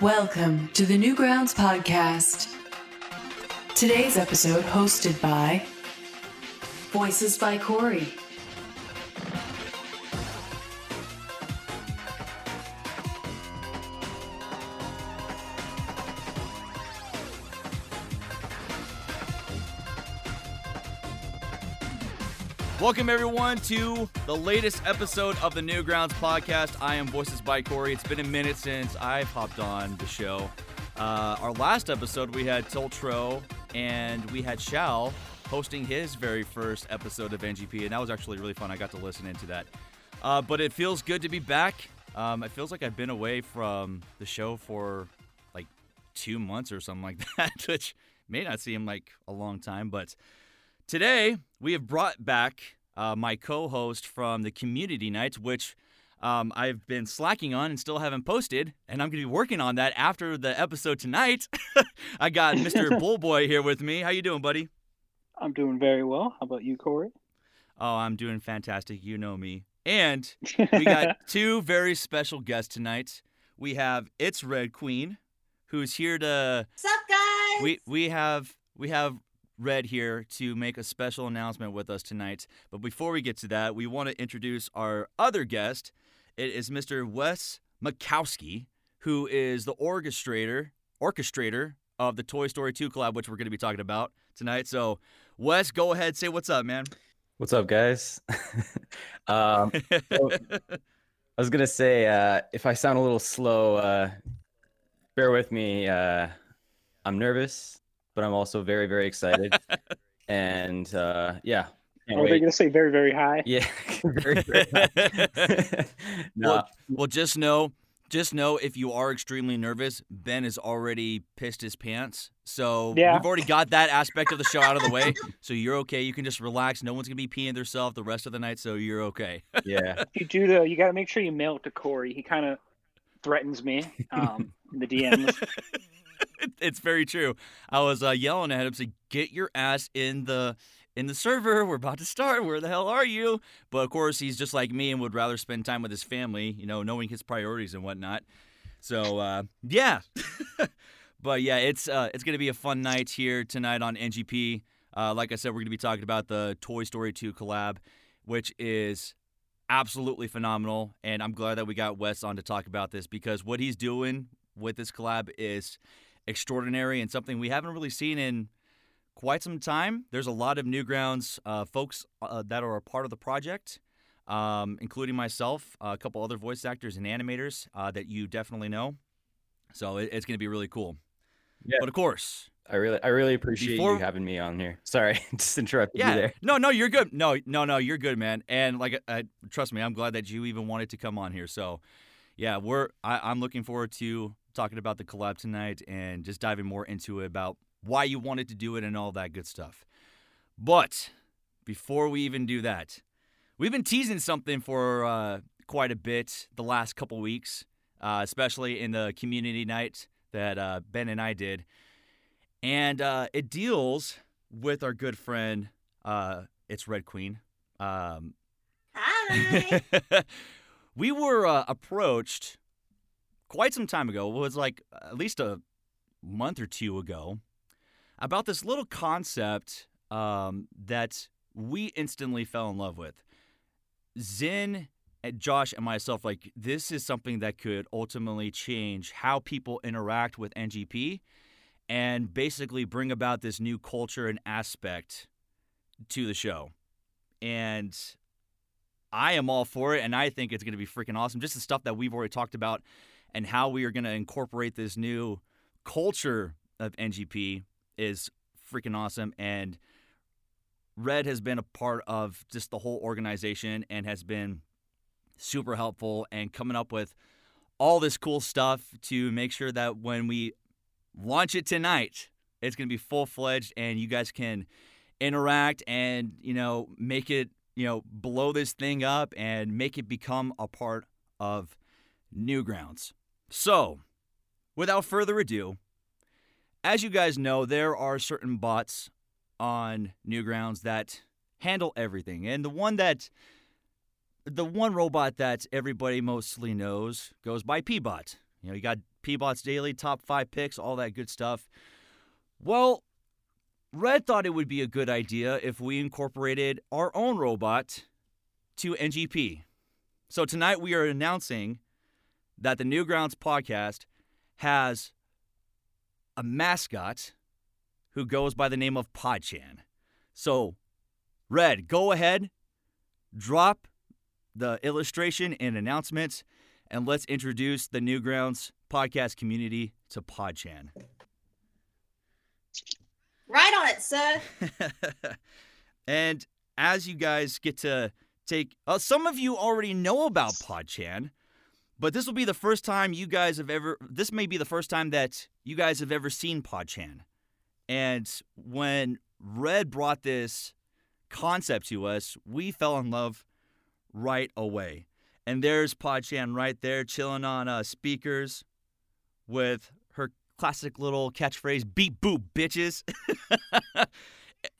Welcome to the Newgrounds Podcast. Today's episode hosted by Voices by Corey. Welcome, everyone, to the latest episode of the Newgrounds podcast. I am Voices by Corey. It's been a minute since I've hopped on the show. Uh, our last episode, we had Tiltro and we had Shao hosting his very first episode of NGP, and that was actually really fun. I got to listen into that. Uh, but it feels good to be back. Um, it feels like I've been away from the show for like two months or something like that, which may not seem like a long time, but Today, we have brought back uh, my co host from the community nights, which um, I've been slacking on and still haven't posted, and I'm going to be working on that after the episode tonight. I got Mr. BuhlBoy here with me. How you doing, buddy? I'm doing very well. How about you, Corey? Oh, I'm doing fantastic. You know me. And we got two very special guests tonight. We have It's Red Queen, who's here to. What's up, guys? We we have we have Red here to make a special announcement with us tonight. But before we get to that, we want to introduce our other guest. It is Mr. Wes Makowski, who is the orchestrator orchestrator of the Toy Story 2 collab, which we're going to be talking about tonight. So, Wes, go ahead, say what's up, man. What's up, guys? um, so I was gonna say, uh, if I sound a little slow, uh, bear with me. Uh, I'm nervous but I'm also very, very excited. and uh, yeah. Are they going to say very, very high? Yeah. very, very high. no. well, well, just know, just know if you are extremely nervous, Ben has already pissed his pants. So yeah. we've already got that aspect of the show out of the way. So you're okay. You can just relax. No one's gonna be peeing themselves the rest of the night, so you're okay. yeah. You do though. You got to make sure you mail it to Corey. He kind of threatens me um, in the DMs. it's very true. I was uh, yelling at him, saying, "Get your ass in the." in the server. We're about to start. Where the hell are you? But of course, he's just like me and would rather spend time with his family, you know, knowing his priorities and whatnot. So, uh, yeah. but yeah, it's uh, it's gonna be a fun night here tonight on NGP. Uh, like I said, we're gonna be talking about the Toy Story 2 collab, which is absolutely phenomenal. And I'm glad that we got Wes on to talk about this because what he's doing with this collab is extraordinary and something we haven't really seen in quite some time. There's a lot of Newgrounds uh, folks uh, that are a part of the project, um, including myself, a couple other voice actors and animators uh, that you definitely know. So it, it's going to be really cool. Yeah. But of course, I really, I really appreciate before... you having me on here. Sorry, just interrupted yeah. you there. No, no, you're good. No, no, no, you're good, man. And like, I, trust me, I'm glad that you even wanted to come on here. So, yeah, we're, I, I'm looking forward to talking about the collab tonight and just diving more into it about why you wanted to do it and all that good stuff. But before we even do that, we've been teasing something for uh, quite a bit the last couple weeks, uh, especially in the community night that uh, Ben and I did. And uh, it deals with our good friend, uh, it's Red Queen. Um, Hi. we were uh, approached quite some time ago, it was like at least a month or two ago, about this little concept um, that we instantly fell in love with. Zen Josh and myself, like, this is something that could ultimately change how people interact with NGP and basically bring about this new culture and aspect to the show. And I am all for it, and I think it's going to be freaking awesome. Just the stuff that we've already talked about and how we are going to incorporate this new culture of NGP is freaking awesome. And Red has been a part of just the whole organization and has been super helpful and coming up with all this cool stuff to make sure that when we launch it tonight, it's going to be full fledged and you guys can interact and, you know, make it, you know, blow this thing up and make it become a part of Newgrounds. So, without further ado, as you guys know, there are certain bots on Newgrounds that handle everything. And the one that the one robot that everybody mostly knows goes by Pbot. You know, you got P-Bot's Daily, top five picks, all that good stuff. Well, Red thought it would be a good idea if we incorporated our own robot to NGP. So tonight we are announcing that the Newgrounds podcast has a mascot who goes by the name of Podchan. So, Red, go ahead, drop the illustration and announcements, and let's introduce the Newgrounds podcast community to Podchan. Right on it, sir. and as you guys get to take, uh, some of you already know about Podchan, but this will be the first time you guys have ever, this may be the first time that you guys have ever seen Podchan. And when Red brought this concept to us, we fell in love right away. And there's Podchan right there chilling on uh, speakers with her classic little catchphrase, beat boop, bitches.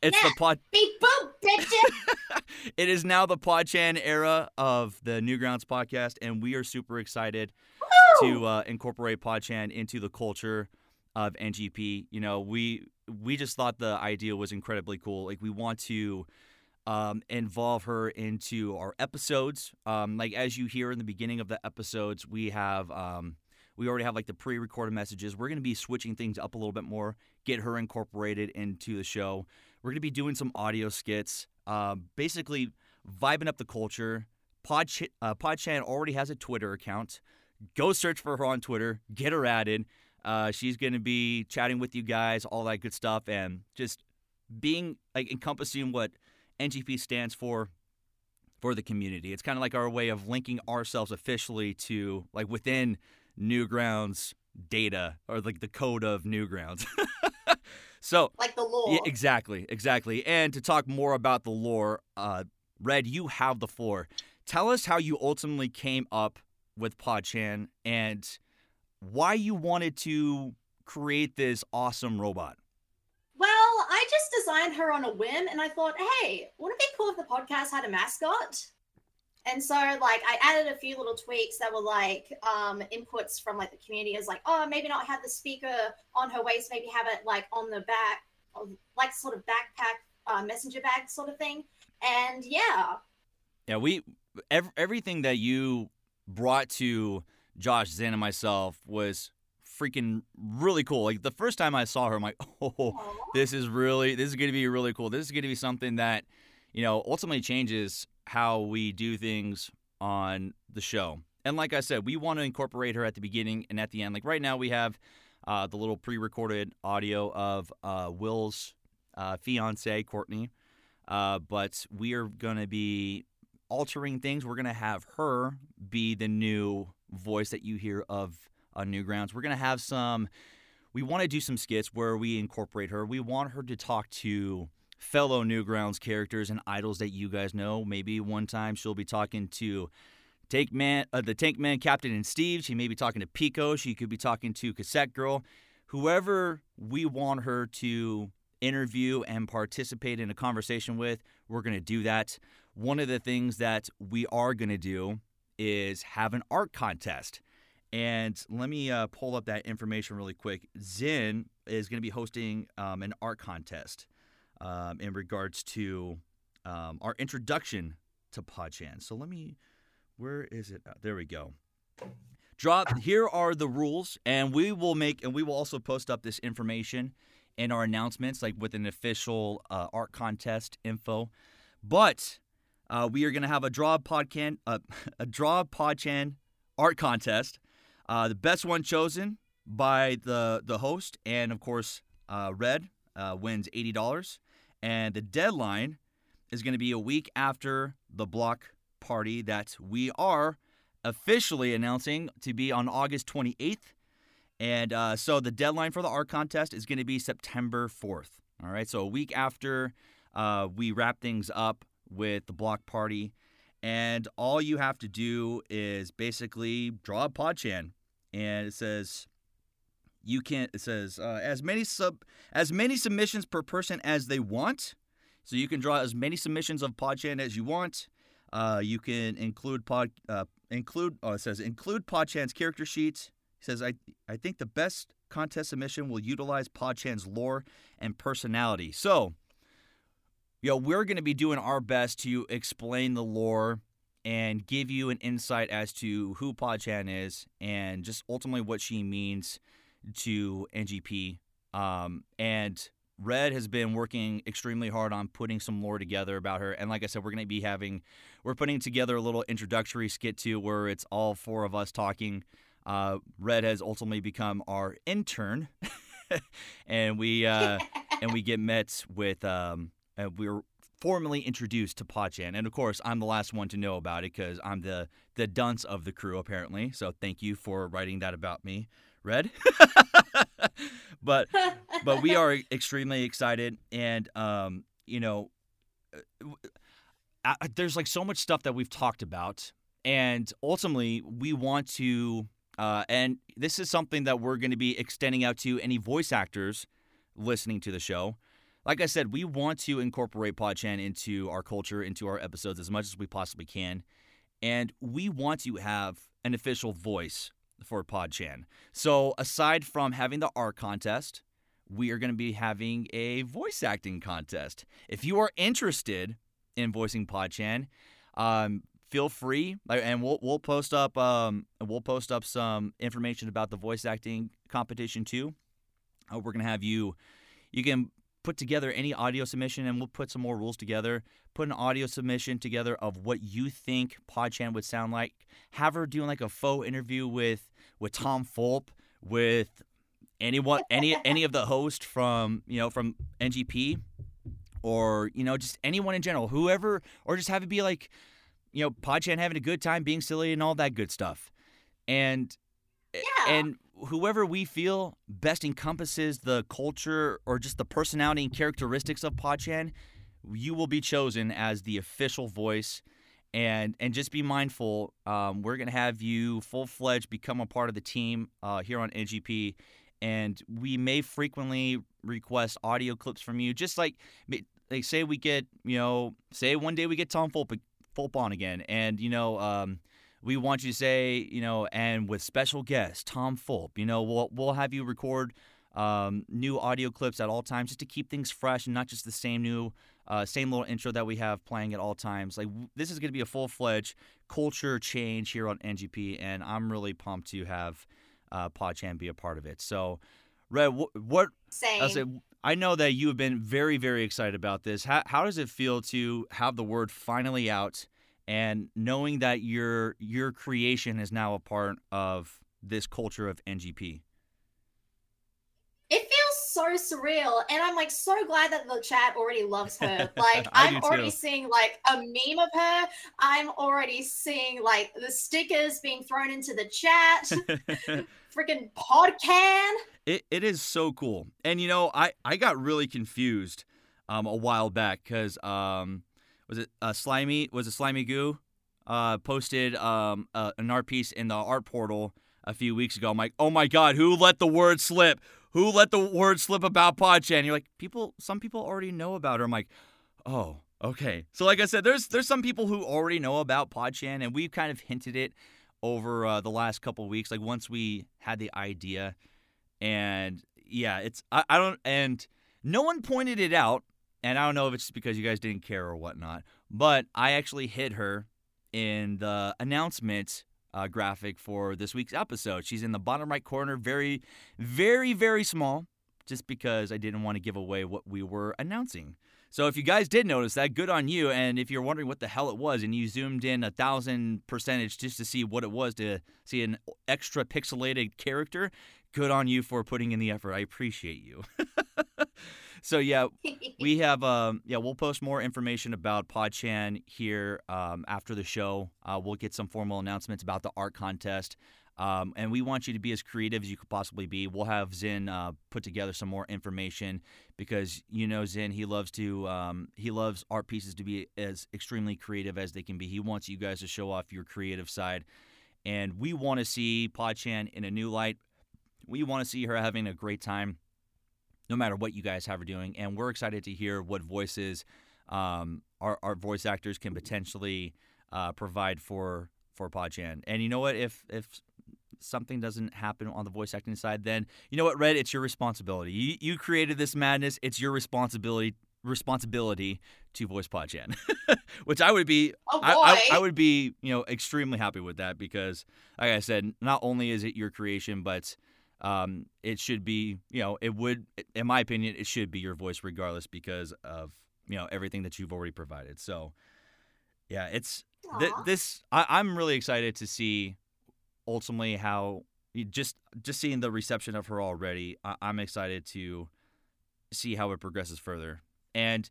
it's Yeah. the pod. Beep boop, bitches. it is now the Podchan era of the Newgrounds podcast, and we are super excited to uh, incorporate Podchan into the culture of NGP. You know, we we just thought the idea was incredibly cool. Like we want to um, involve her into our episodes. Um, like as you hear in the beginning of the episodes, we have um, we already have like the pre-recorded messages. We're going to be switching things up a little bit more, get her incorporated into the show. We're going to be doing some audio skits, um, basically vibing up the culture. Pod uh, Podchan already has a Twitter account. Go search for her on Twitter, get her added. Uh, she's going to be chatting with you guys, all that good stuff, and just being like encompassing what NGP stands for for the community. It's kind of like our way of linking ourselves officially to like within Newgrounds data or like the code of Newgrounds. so like the lore. yeah, exactly, exactly. And to talk more about the lore, uh, Red, you have the floor. Tell us how you ultimately came up with Podchan and why you wanted to create this awesome robot. Well, I just designed her on a whim and I thought, hey, wouldn't it be cool if the podcast had a mascot? And so like I added a few little tweaks that were like um inputs from like the community is like, oh maybe not have the speaker on her waist, maybe have it like on the back like sort of backpack uh, messenger bag sort of thing. And yeah. Yeah, we ev- everything that you brought to Josh, Zen, and myself was freaking really cool. Like the first time I saw her, I'm like, oh, Aw. this is really this is going to be really cool. This is going to be something that you know ultimately changes how we do things on the show. And like I said, we want to incorporate her at the beginning and at the end. Like right now, we have uh, the little pre-recorded audio of uh, Will's uh, fiance Courtney, uh, but we are going to be altering things. We're going to have her be the new voice that you hear of uh, Newgrounds. We're going to have some. We want to do some skits where we incorporate her. We want her to talk to fellow Newgrounds characters and idols that you guys know. Maybe one time she'll be talking to Tank Man, uh, the Tank Man Captain and Steve. She may be talking to Pico. She could be talking to Cassette Girl. Whoever we want her to interview and participate in a conversation with, we're going to do that. One of the things that we are going to do is have an art contest. And let me uh, pull up that information really quick. Zen is going to be hosting um, an art contest um, in regards to um, our introduction to Podchan. So let me, where is it? Uh, there we go. Drop. Here are the rules, and we will make, and we will also post up this information in our announcements, like with an official uh, art contest info. But uh, we are going to have a draw podcan, uh, a draw podchan art contest. Uh, the best one chosen by the the host, and of course, uh, Red uh, wins eighty dollars. And the deadline is going to be a week after the block party that we are officially announcing to be on August 28th. And uh, so the deadline for the art contest is going to be September 4th. All right, so a week after uh, we wrap things up with the block party. And all you have to do is basically draw a podchan. And it says you can it says uh, as many sub as many submissions per person as they want. So you can draw as many submissions of podchan as you want. Uh, you can include pod uh, include oh it says include podchan's character sheet, He says, I, I think the best contest submission will utilize PodChan's lore and personality. So, yo, we're going to be doing our best to explain the lore and give you an insight as to who PodChan is and just ultimately what she means to NGP. Um, and Red has been working extremely hard on putting some lore together about her. And like I said, we're going to be having, we're putting together a little introductory skit too, where it's all four of us talking. Uh, Red has ultimately become our intern, and we uh, and we get met with. Um, uh, we're formally introduced to Pachan, and of course, I'm the last one to know about it because I'm the the dunce of the crew apparently. So thank you for writing that about me, Red. but but we are extremely excited, and um, you know, uh, there's like so much stuff that we've talked about, and ultimately we want to, uh, and this is something that we're going to be extending out to any voice actors listening to the show. Like I said, we want to incorporate PodChan into our culture, into our episodes as much as we possibly can. And we want to have an official voice for PodChan. So aside from having the art contest, we are going to be having a voice acting contest. If you are interested in voicing PodChan, um, feel free, and we'll we'll post up um, we'll post up some information about the voice acting competition too. Uh, we're gonna have you. You can put together any audio submission, and we'll put some more rules together. Put an audio submission together of what you think PodChan would sound like. Have her doing like a faux interview with with Tom Fulp, with anyone, any any of the hosts from you know from NGP, or you know just anyone in general, whoever, or just have it be like you know Podchan having a good time, being silly, and all that good stuff, and Yeah. and whoever we feel best encompasses the culture or just the personality and characteristics of Podchan, you will be chosen as the official voice and and just be mindful. Um, we're gonna have you full fledged become a part of the team uh, here on NGP, and we may frequently request audio clips from you. Just like they say, we get you know, say one day we get Tom Fulp, Fulp on again, and you know. Um, we want you to say, you know, and with special guest Tom Fulp, you know, we'll we'll have you record um, new audio clips at all times just to keep things fresh and not just the same new uh, same little intro that we have playing at all times. Like this is going to be a full fledged culture change here on NGP, and I'm really pumped to have uh, PodChan be a part of it. So, Red, wh- what Same. I said, I know that you have been very very excited about this. How how does it feel to have the word finally out? And knowing that your your creation is now a part of this culture of NGP. It feels so surreal, and I'm like so glad that the chat already loves her. Like I'm already too. seeing like a meme of her. I'm already seeing like the stickers being thrown into the chat. Freaking podcan. It, it is so cool. And you know, I, I got really confused um, a while back because um, was it uh, Slimy? Was it Slimy Goo? Uh, posted um, an art piece in the art portal a few weeks ago. I'm like, oh my god, who let the word slip? Who let the word slip about Podchan? You're like, people. Some people already know about her. I'm like, oh, okay. So like I said, there's there's some people who already know about Podchan, and we've kind of hinted it over uh, the last couple weeks. Like once we had the idea, and yeah, it's I, I don't and no one pointed it out, and I don't know if it's because you guys didn't care or whatnot. But I actually hit her in the announcement uh, graphic for this week's episode. She's in the bottom right corner, very, very, very small, just because I didn't want to give away what we were announcing. So if you guys did notice that, good on you. And if you're wondering what the hell it was, and you zoomed in a thousand percentage just to see what it was to see an extra pixelated character, good on you for putting in the effort. I appreciate you. so yeah, we have um yeah we'll post more information about podchan here um, after the show. Uh, we'll get some formal announcements about the art contest. Um, and we want you to be as creative as you could possibly be. We'll have zin uh, put together some more information because you know zin he loves to um, he loves art pieces to be as extremely creative as they can be. He wants you guys to show off your creative side. And we want to see podchan in a new light. We want to see her having a great time no matter what you guys have her doing. And we're excited to hear what voices um, our, our voice actors can potentially uh, provide for for Podchan. And you know what? If if something doesn't happen on the voice acting side, then you know what, Red, it's your responsibility. You you created this madness. It's your responsibility responsibility to voice Podchan, which I would be Oh boy. I, I, I would be you know extremely happy with that because like I said, not only is it your creation, but um, it should be you know it would in my opinion it should be your voice regardless because of you know everything that you've already provided. So yeah, it's th- this I, I'm really excited to see ultimately how just just seeing the reception of her already. I, I'm excited to see how it progresses further. And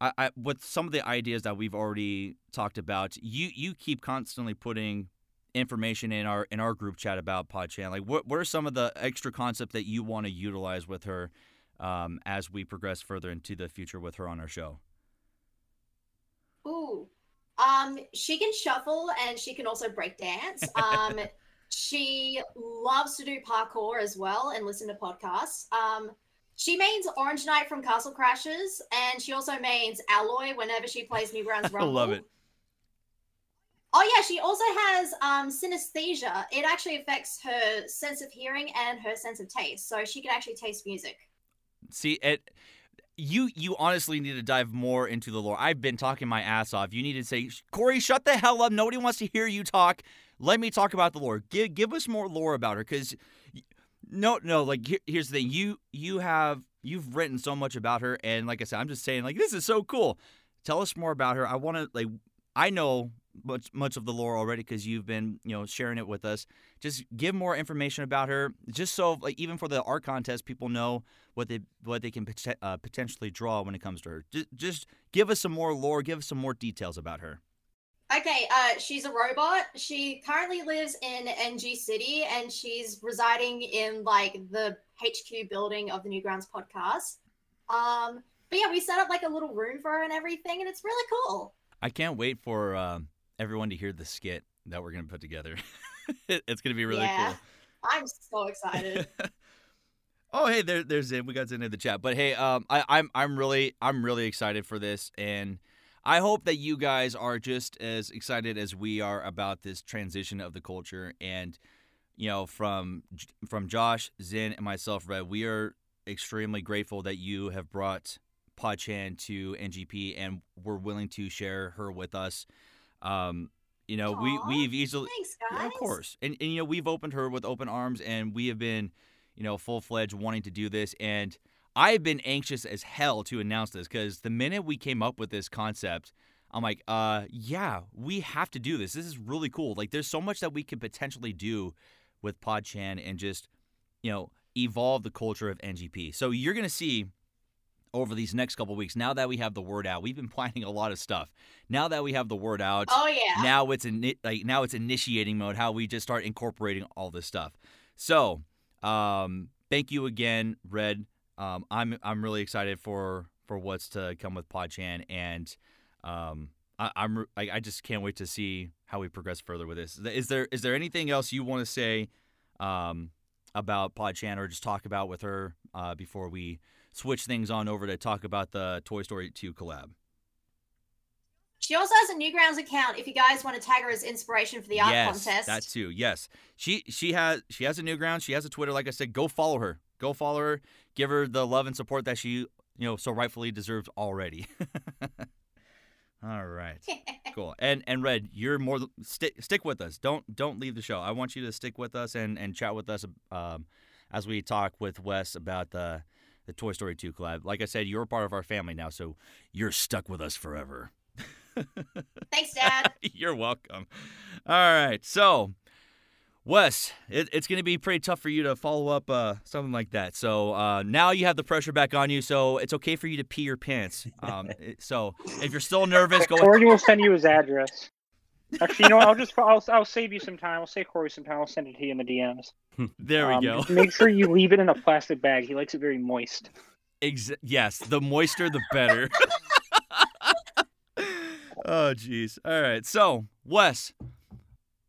I, I with some of the ideas that we've already talked about, you you keep constantly putting information in our in our group chat about PodChan. Like what what are some of the extra concepts that you want to utilize with her um, as we progress further into the future with her on our show? Ooh. Um, she can shuffle and she can also break dance. Um, she loves to do parkour as well and listen to podcasts. Um, she mains Orange Knight from Castle Crashers, and she also mains Alloy whenever she plays Newgrounds I love it. Oh yeah, she also has um, synesthesia. It actually affects her sense of hearing and her sense of taste, so she can actually taste music. See it. You you honestly need to dive more into the lore. I've been talking my ass off. You need to say, Corey, shut the hell up. Nobody wants to hear you talk. Let me talk about the lore. Give give us more lore about her, because no no like here, here's the thing. You you have you've written so much about her, and like I said, I'm just saying like this is so cool. Tell us more about her. I want to like I know much much of the lore already because you've been you know sharing it with us. Just give more information about her, just so like even for the art contest, people know what they what they can pot- uh, potentially draw when it comes to her. Just, just give us some more lore, give us some more details about her. Okay, uh, she's a robot. She currently lives in NG City and she's residing in like the HQ building of the Newgrounds podcast. Um, but yeah, we set up like a little room for her and everything, and it's really cool. I can't wait for um, everyone to hear the skit that we're gonna put together. It's gonna be really Yeah. cool. I'm so excited. oh, hey, there, there's Zin. We got Zin in the chat. But hey, um, I, I'm I'm really I'm really excited for this, and I hope that you guys are just as excited as we are about this transition of the culture. And you know, from from Josh, Zin, and myself, Red, we are extremely grateful that you have brought Podchan to NGP, and we're willing to share her with us. Um, you know, we we've easily Thanks, yeah, of course. And, and you know, we've opened her with open arms and we have been, you know, full fledged wanting to do this. And I've been anxious as hell to announce this because the minute we came up with this concept, I'm like, uh, yeah, we have to do this. This is really cool. Like, there's so much that we could potentially do with PodChan and just, you know, evolve the culture of NGP. So you're going to see over these next couple weeks, now that we have the word out, we've been planning a lot of stuff. Now that we have the word out, Oh yeah. now it's in like now it's initiating mode how we just start incorporating all this stuff so um thank you again red um i'm i'm really excited for for what's to come with podchan and um I, i'm I, I just can't wait to see how we progress further with this is there is there anything else you want to say um about podchan or just talk about with her uh before we switch things on over to talk about the toy story 2 collab She also has a Newgrounds account if you guys want to tag her as inspiration for the art yes, contest. That too. Yes. She she has she has a new ground. She has a Twitter. Like I said, go follow her. Go follow her. Give her the love and support that she you know so rightfully deserves already. All right. Cool. And and Red, you're more stick stick with us. Don't don't leave the show. I want you to stick with us and and chat with us um, as we talk with Wes about the the Toy Story 2 collab. Like I said, you're part of our family now, so you're stuck with us forever. Thanks, Dad. You're welcome. All right. So, Wes, it, it's going to be pretty tough for you to follow up uh, something like that. So uh, now you have the pressure back on you. So it's okay for you to pee your pants. Um, so if you're still nervous, go. Corey will send you his address. Actually, you know what? I'll just I'll, I'll save you some time. I'll save Corey some time. I'll send it to you in the DMs. There we Um, go. make sure you leave it in a plastic bag. He likes it very moist. Ex- yes, the moister, the better. oh, jeez. All right. So, Wes,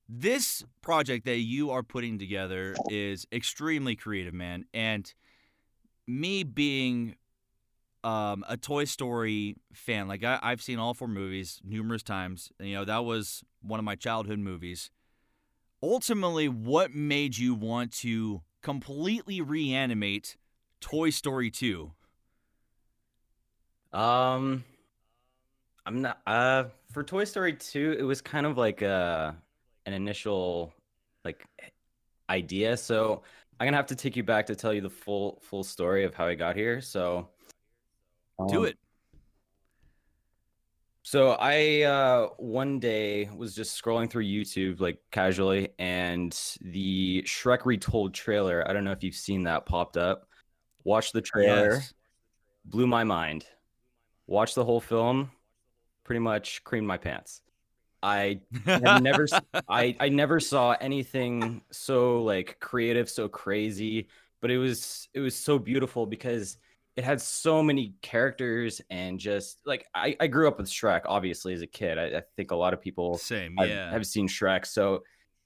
this project that you are putting together is extremely creative, man. And me being um, a Toy Story fan, like I, I've seen all four movies numerous times. You know, that was one of my childhood movies. ultimately, what made you want to completely reanimate Toy Story 2? Um, I'm not. Uh, for Toy Story 2, it was kind of like uh an initial like idea. So I'm gonna have to take you back to tell you the full full story of how I got here. So Do um, it. So I uh, one day was just scrolling through YouTube like casually, and the Shrek Retold trailer. I don't know if you've seen that popped up. Watched the trailer, Yes. blew my mind. Watched the whole film, pretty much creamed my pants. I never I never saw anything so like creative, so crazy, but it was it was so beautiful because it had so many characters and just like I, I grew up with Shrek obviously as a kid. I, I think a lot of people Same, have, yeah. have seen Shrek, so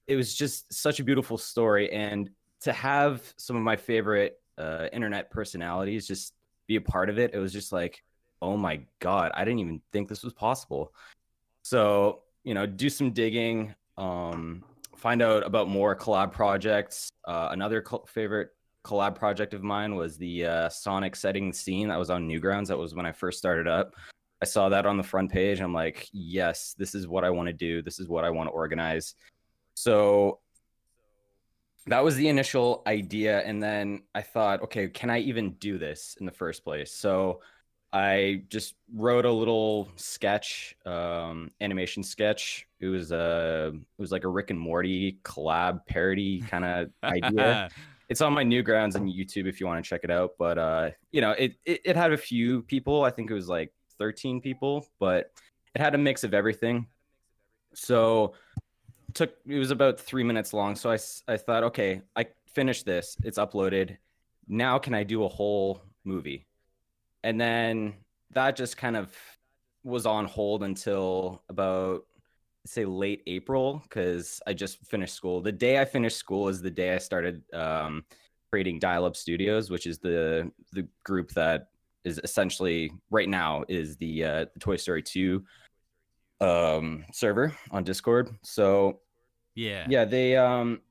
it was just such a beautiful story and to have some of my favorite uh, internet personalities just be a part of it, it was just like, oh my god, I didn't even think this was possible. So, you know, do some digging, um, find out about more collab projects. Uh, another co- favorite collab project of mine was the uh, Sonic setting scene that was on Newgrounds. That was when I first started up. I saw that on the front page. I'm like, yes, this is what I want to do. This is what I want to organize. So that was the initial idea. And then I thought, okay, can I even do this in the first place? So I just wrote a little sketch, um, animation sketch. It was a, it was like a Rick and Morty collab parody kind of idea. It's on my Newgrounds on YouTube if you want to check it out. But uh, you know, it, it it had a few people. I think it was like 13 people, but it had a mix of everything. So took it was about three minutes long. So I I thought, okay, I finished this. It's uploaded. Now can I do a whole movie? And then that just kind of was on hold until about say late April because I just finished school. The day I finished school is the day I started um, creating Dial Up Studios, which is the the group that is essentially right now is the uh, the Toy Story two um, server on Discord. So yeah. yeah, they um,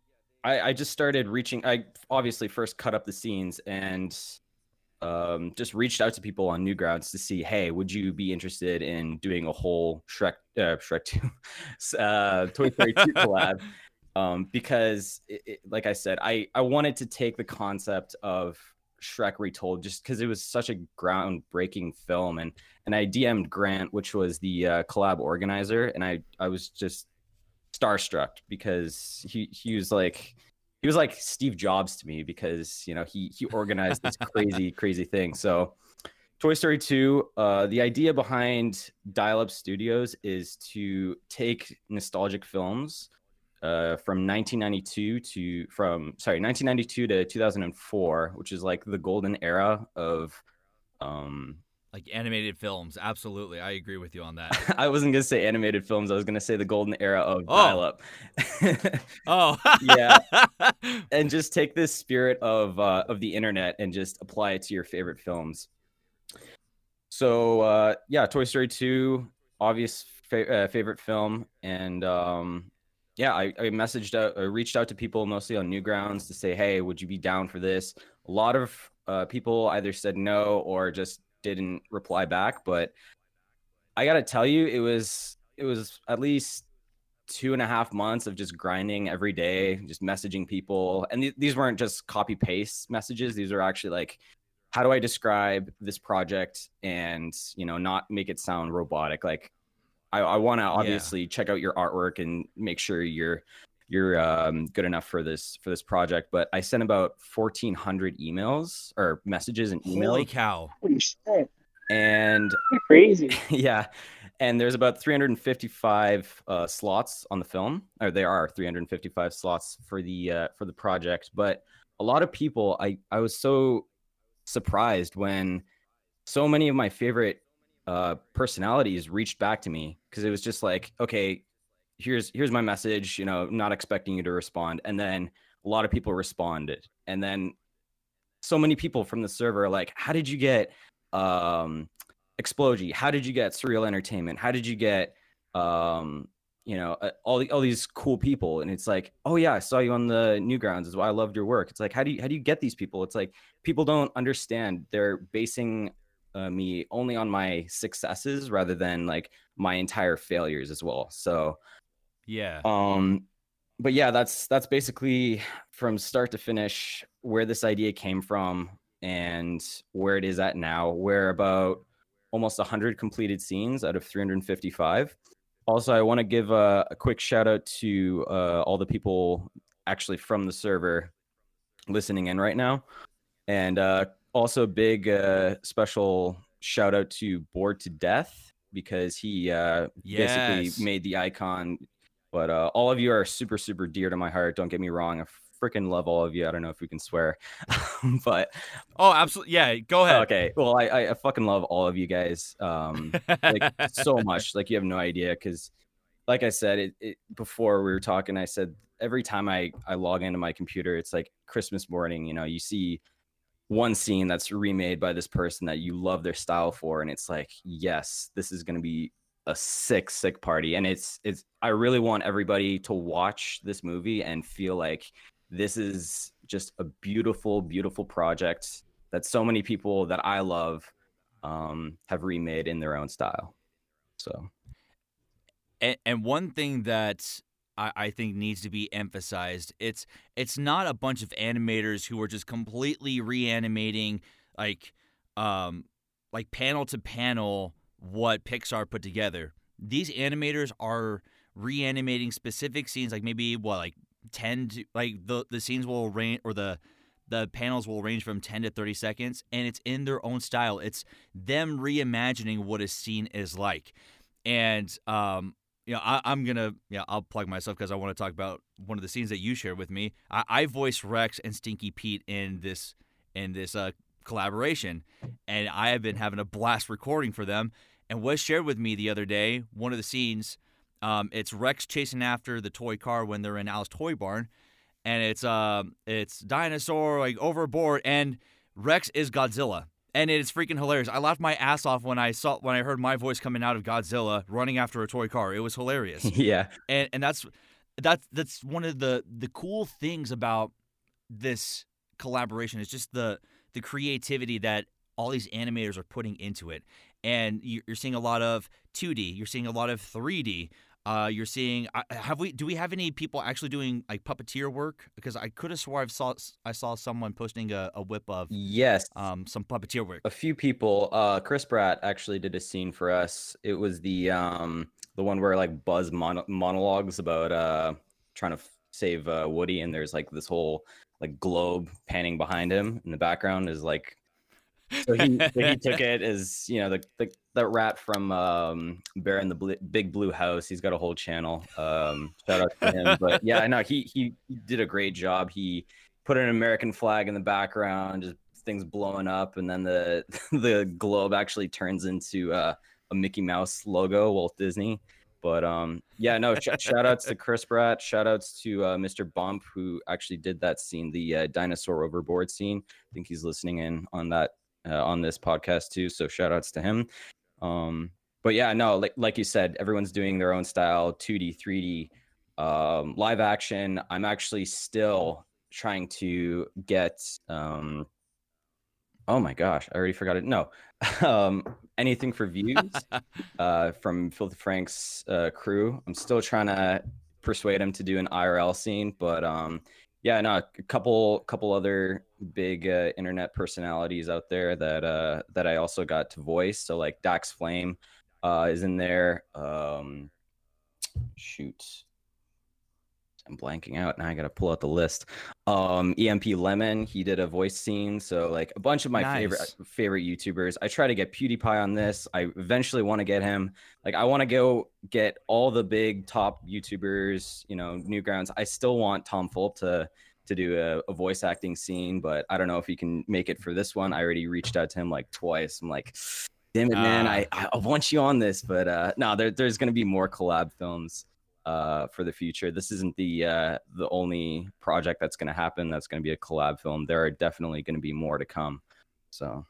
I I just started reaching. I obviously first cut up the scenes and um, just reached out to people on Newgrounds to see, hey, would you be interested in doing a whole Shrek, uh, Shrek 2, uh, Toy Story 2 collab? Um, because, it, it, like I said, I, I wanted to take the concept of Shrek retold just because it was such a groundbreaking film. And, and I DM'd Grant, which was the uh, collab organizer, and I, I was just starstruck because he, he was like, he was like Steve Jobs to me because you know he he organized this crazy crazy thing. So Toy Story 2, uh, the idea behind Dial Up Studios is to take nostalgic films uh, from 1992 to from sorry 1992 to 2004, which is like the golden era of um Like animated films. Absolutely. I agree with you on that. I wasn't gonna say animated films. I was gonna say the golden era of Oh. dial up. Oh. Yeah. and just take this spirit of uh, of the internet and just apply it to your favorite films. So uh, yeah, Toy Story two, obvious fa- uh, favorite film, and um, yeah, I, I messaged out, I reached out to people mostly on Newgrounds to say, hey, would you be down for this? A lot of uh, people either said no or just didn't reply back, but I gotta tell you, it was it was at least two and a half months of just grinding every day, just messaging people. And th- these weren't just copy paste messages. These are actually like, how do I describe this project and, you know, not make it sound robotic? Like, I, I want to obviously check out your artwork and make sure you're you're um, good enough for this for this project. But I sent about 1,400 emails or messages and emails, Holy cow. Holy shit. and Crazy. yeah and there's about 355 uh, slots on the film or there are 355 slots for the uh, for the project but a lot of people i i was so surprised when so many of my favorite uh, personalities reached back to me because it was just like okay here's here's my message you know not expecting you to respond. And then a lot of people responded. And then so many people from the server like how did you get um Exploji. How did you get Surreal Entertainment? How did you get um you know all the, all these cool people? And it's like oh yeah i saw you on the newgrounds is why i loved your work. It's like how do you how do you get these people? It's like people don't understand. They're basing uh, me only on my successes rather than like my entire failures as well. So Yeah. um but yeah that's that's basically from start to finish where this idea came from and where it is at now we're about almost 100 completed scenes out of 355 also i want to give a, a quick shout out to uh, all the people actually from the server listening in right now and uh, also big uh, special shout out to bored to death because he uh, Yes. basically made the icon but uh, all of you are super, super dear to my heart. Don't get me wrong. I freaking love all of you. I don't know if we can swear, but Oh, absolutely. Yeah. Go ahead. okay. Well, I, I, fucking love all of you guys um, like so much. Like you have no idea. Because, like I said, it, it before we were talking, I said every time I I log into my computer, it's like Christmas morning. You know, you see one scene that's remade by this person that you love their style for, and it's like, yes, this is gonna be a sick sick party and it's it's i really want everybody to watch this movie and feel like this is just a beautiful beautiful project that so many people that i love um have remade in their own style. So. And, and one thing that I, I think needs to be emphasized it's it's not a bunch of animators who are just completely reanimating like um like panel to panel what Pixar put together. These animators are reanimating specific scenes like maybe what like 10 to like the the scenes will range or the the panels will range from 10 to 30 seconds and it's in their own style. It's them reimagining what a scene is like. And um you know I, i'm gonna yeah i'll plug myself because i want to talk about one of the scenes that you shared with me. I, I voiced rex and stinky pete in this in this uh collaboration and i have been having a blast recording for them and was shared with me the other day one of the scenes um, it's rex chasing after the toy car when they're in al's toy barn and it's um it's dinosaur like overboard and rex is godzilla and it's freaking hilarious. I laughed my ass off when I saw when I heard my voice coming out of Godzilla running after a toy car. It was hilarious, yeah and and that's that's that's one of the the cool things about this collaboration is just the the creativity that all these animators are putting into it. And you- you're seeing a lot of 2D, you're seeing a lot of 3D. Uh, you're seeing uh, have we do we have any people actually doing like puppeteer work? Because I could have swore I saw I saw someone posting a, a whip of yes um some puppeteer work. a few people uh chris pratt actually did a scene for us it was the um the one where like buzz mon- monologues about uh trying to f- save uh woody and there's like this whole like globe panning behind him in the background is like so he, he took it as you know the, the that rat from um bear in the big blue house. He's got a whole channel um shout out to him. But yeah i know he he he did a great job. He put an american flag in the background just things blowing up and then the the globe actually turns into uh, a mickey mouse logo walt disney. But um yeah no sh- shout outs to chris pratt. Shout outs to uh, mr bump who actually did that scene the uh, dinosaur overboard scene. I think he's listening in on that uh, on this podcast too so shout outs to him. Um but yeah no like, like you said everyone's doing their own style 2d 3d um live action. I'm actually still trying to get um oh my gosh i already forgot it. No um anything for views uh from filthy frank's uh crew. I'm still trying to persuade him to do an irl scene but um yeah no a couple couple other big uh, internet personalities out there that uh that i also got to voice. So like dax flame uh is in there. Um shoot i'm blanking out now i gotta pull out the list. Um EmpLemon he did a voice scene so like a bunch of my favorite Nice. favorite youtubers. I try to get pewdiepie on this. I eventually want to get him. Like i want to go get all the big top youtubers you know newgrounds. I still want tom fulp to to do a, a voice acting scene but i don't know if he can make it for this one. I already reached out to him like twice. I'm like damn it man Ah. I, I want you on this but uh no there, there's gonna be more collab films uh for the future this isn't the uh the only project that's gonna happen that's gonna be a collab film there are definitely gonna be more to come so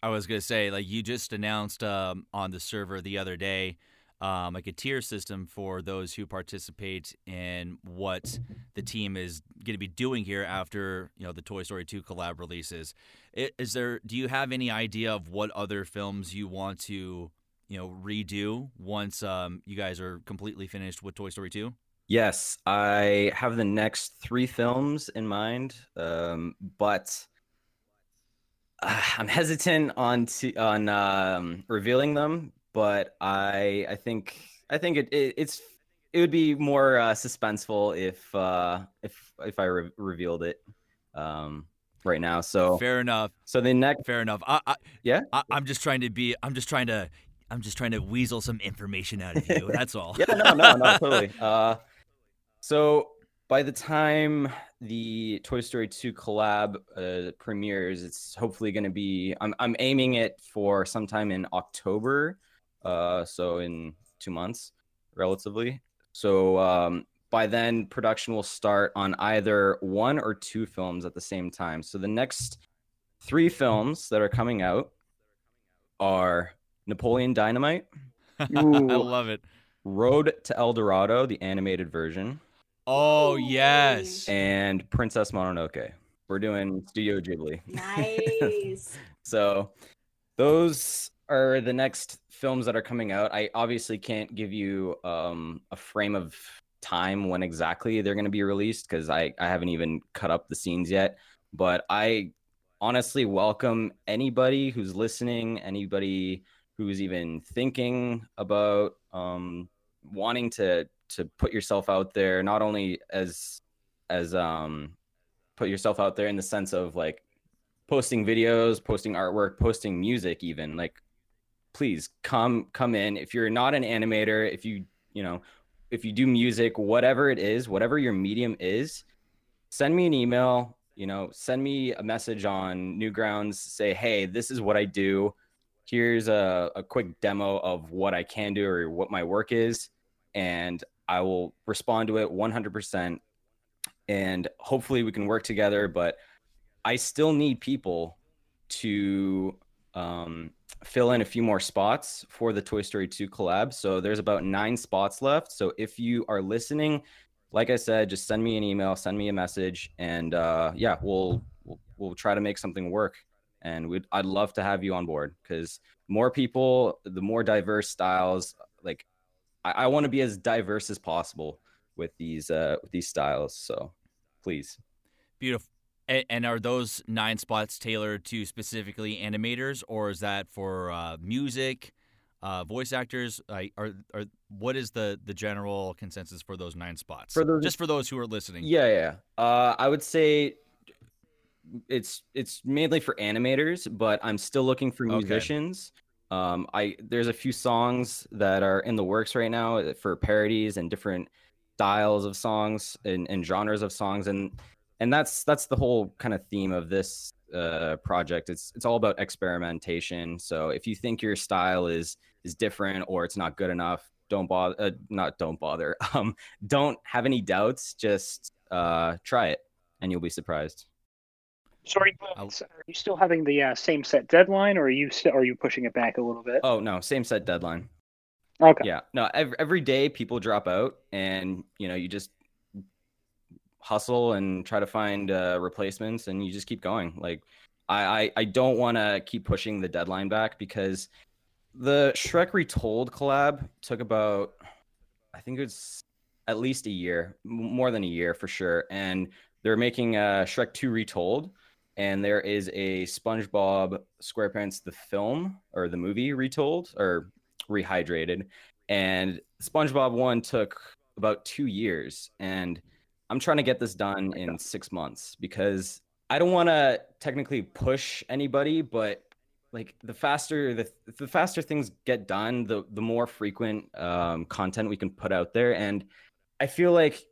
I was gonna say, like you just announced um, on the server the other day um, like a tier system for those who participate in what the team is going to be doing here after you know the Toy Story 2 collab releases. Is there? Do you have any idea of what other films you want to you know redo once um, you guys are completely finished with Toy Story 2? Yes, I have the next three films in mind, um, but uh, I'm hesitant on to, on um, revealing them. But I I think I think it, it it's it would be more uh, suspenseful if uh, if if I re- revealed it um, right now. So Fair enough. so the next Fair enough. I, I, yeah I, I'm just trying to be. I'm just trying to. I'm just trying to weasel some information out of you. That's all. yeah no no no totally uh so by the time the toy story 2 collab uh, premieres it's hopefully going to be I'm, I'm aiming it for sometime in october uh so in two months relatively so um by then production will start on either one or two films at the same time so the next three films that are coming out are napoleon dynamite I love it. Road to El Dorado, the animated version, Oh yes. and Princess Mononoke. We're doing Studio Ghibli. Nice. So those are the next films that are coming out. I obviously can't give you um, a frame of time when exactly they're going to be released because I, I haven't even cut up the scenes yet. But I honestly welcome anybody who's listening, anybody who's even thinking about um, wanting to to put yourself out there, not only as as um put yourself out there in the sense of like posting videos, posting artwork, posting music even like please come come in if you're not an animator, if you, you know, if you do music, whatever it is, whatever your medium is, send me an email, you know, send me a message on Newgrounds, say, "Hey, this is what I do. Here's a, a quick demo of what I can do or what my work is." And I will respond to it 100% and hopefully we can work together but i still need people to um, fill in a few more spots for the toy story 2 collab. So there's about nine spots left. So if you are listening like i said just send me an email send me a message and uh, yeah we'll, we'll we'll try to make something work and we'd, i'd love to have you on board because more people the more diverse styles like i, I want to be as diverse as possible with these uh with these styles so please Beautiful. A- And are those nine spots tailored to specifically animators, or is that for uh, music, uh, voice actors? Like, are, are what is the the general consensus for those nine spots? For those- just for those who are listening. yeah yeah uh i would say it's it's mainly for animators but i'm still looking for Okay. musicians. Um i there's a few songs that are in the works right now for parodies and different styles of songs and, and genres of songs and and that's that's the whole kind of theme of this uh project. It's it's all about experimentation. So if you think your style is is different or it's not good enough don't bother uh, not don't bother. Um don't have any doubts. Just uh try it and you'll be surprised So are you, are you still having the uh, same set deadline, or are you still are you pushing it back a little bit? oh no same set deadline. Okay. yeah. No every, every day people drop out and you know you just hustle and try to find uh, replacements and you just keep going. Like i i, I don't want to keep pushing the deadline back because the shrek retold collab took about i think it's at least a year m- more than a year for sure. And they're making uh shrek 2 retold and there is a spongebob squarepants the film or the movie retold or rehydrated. And spongebob one took about two years and i'm trying to get this done in six months because i don't want to technically push anybody but like the faster the, the faster things get done the the more frequent um, content we can put out there. And i feel like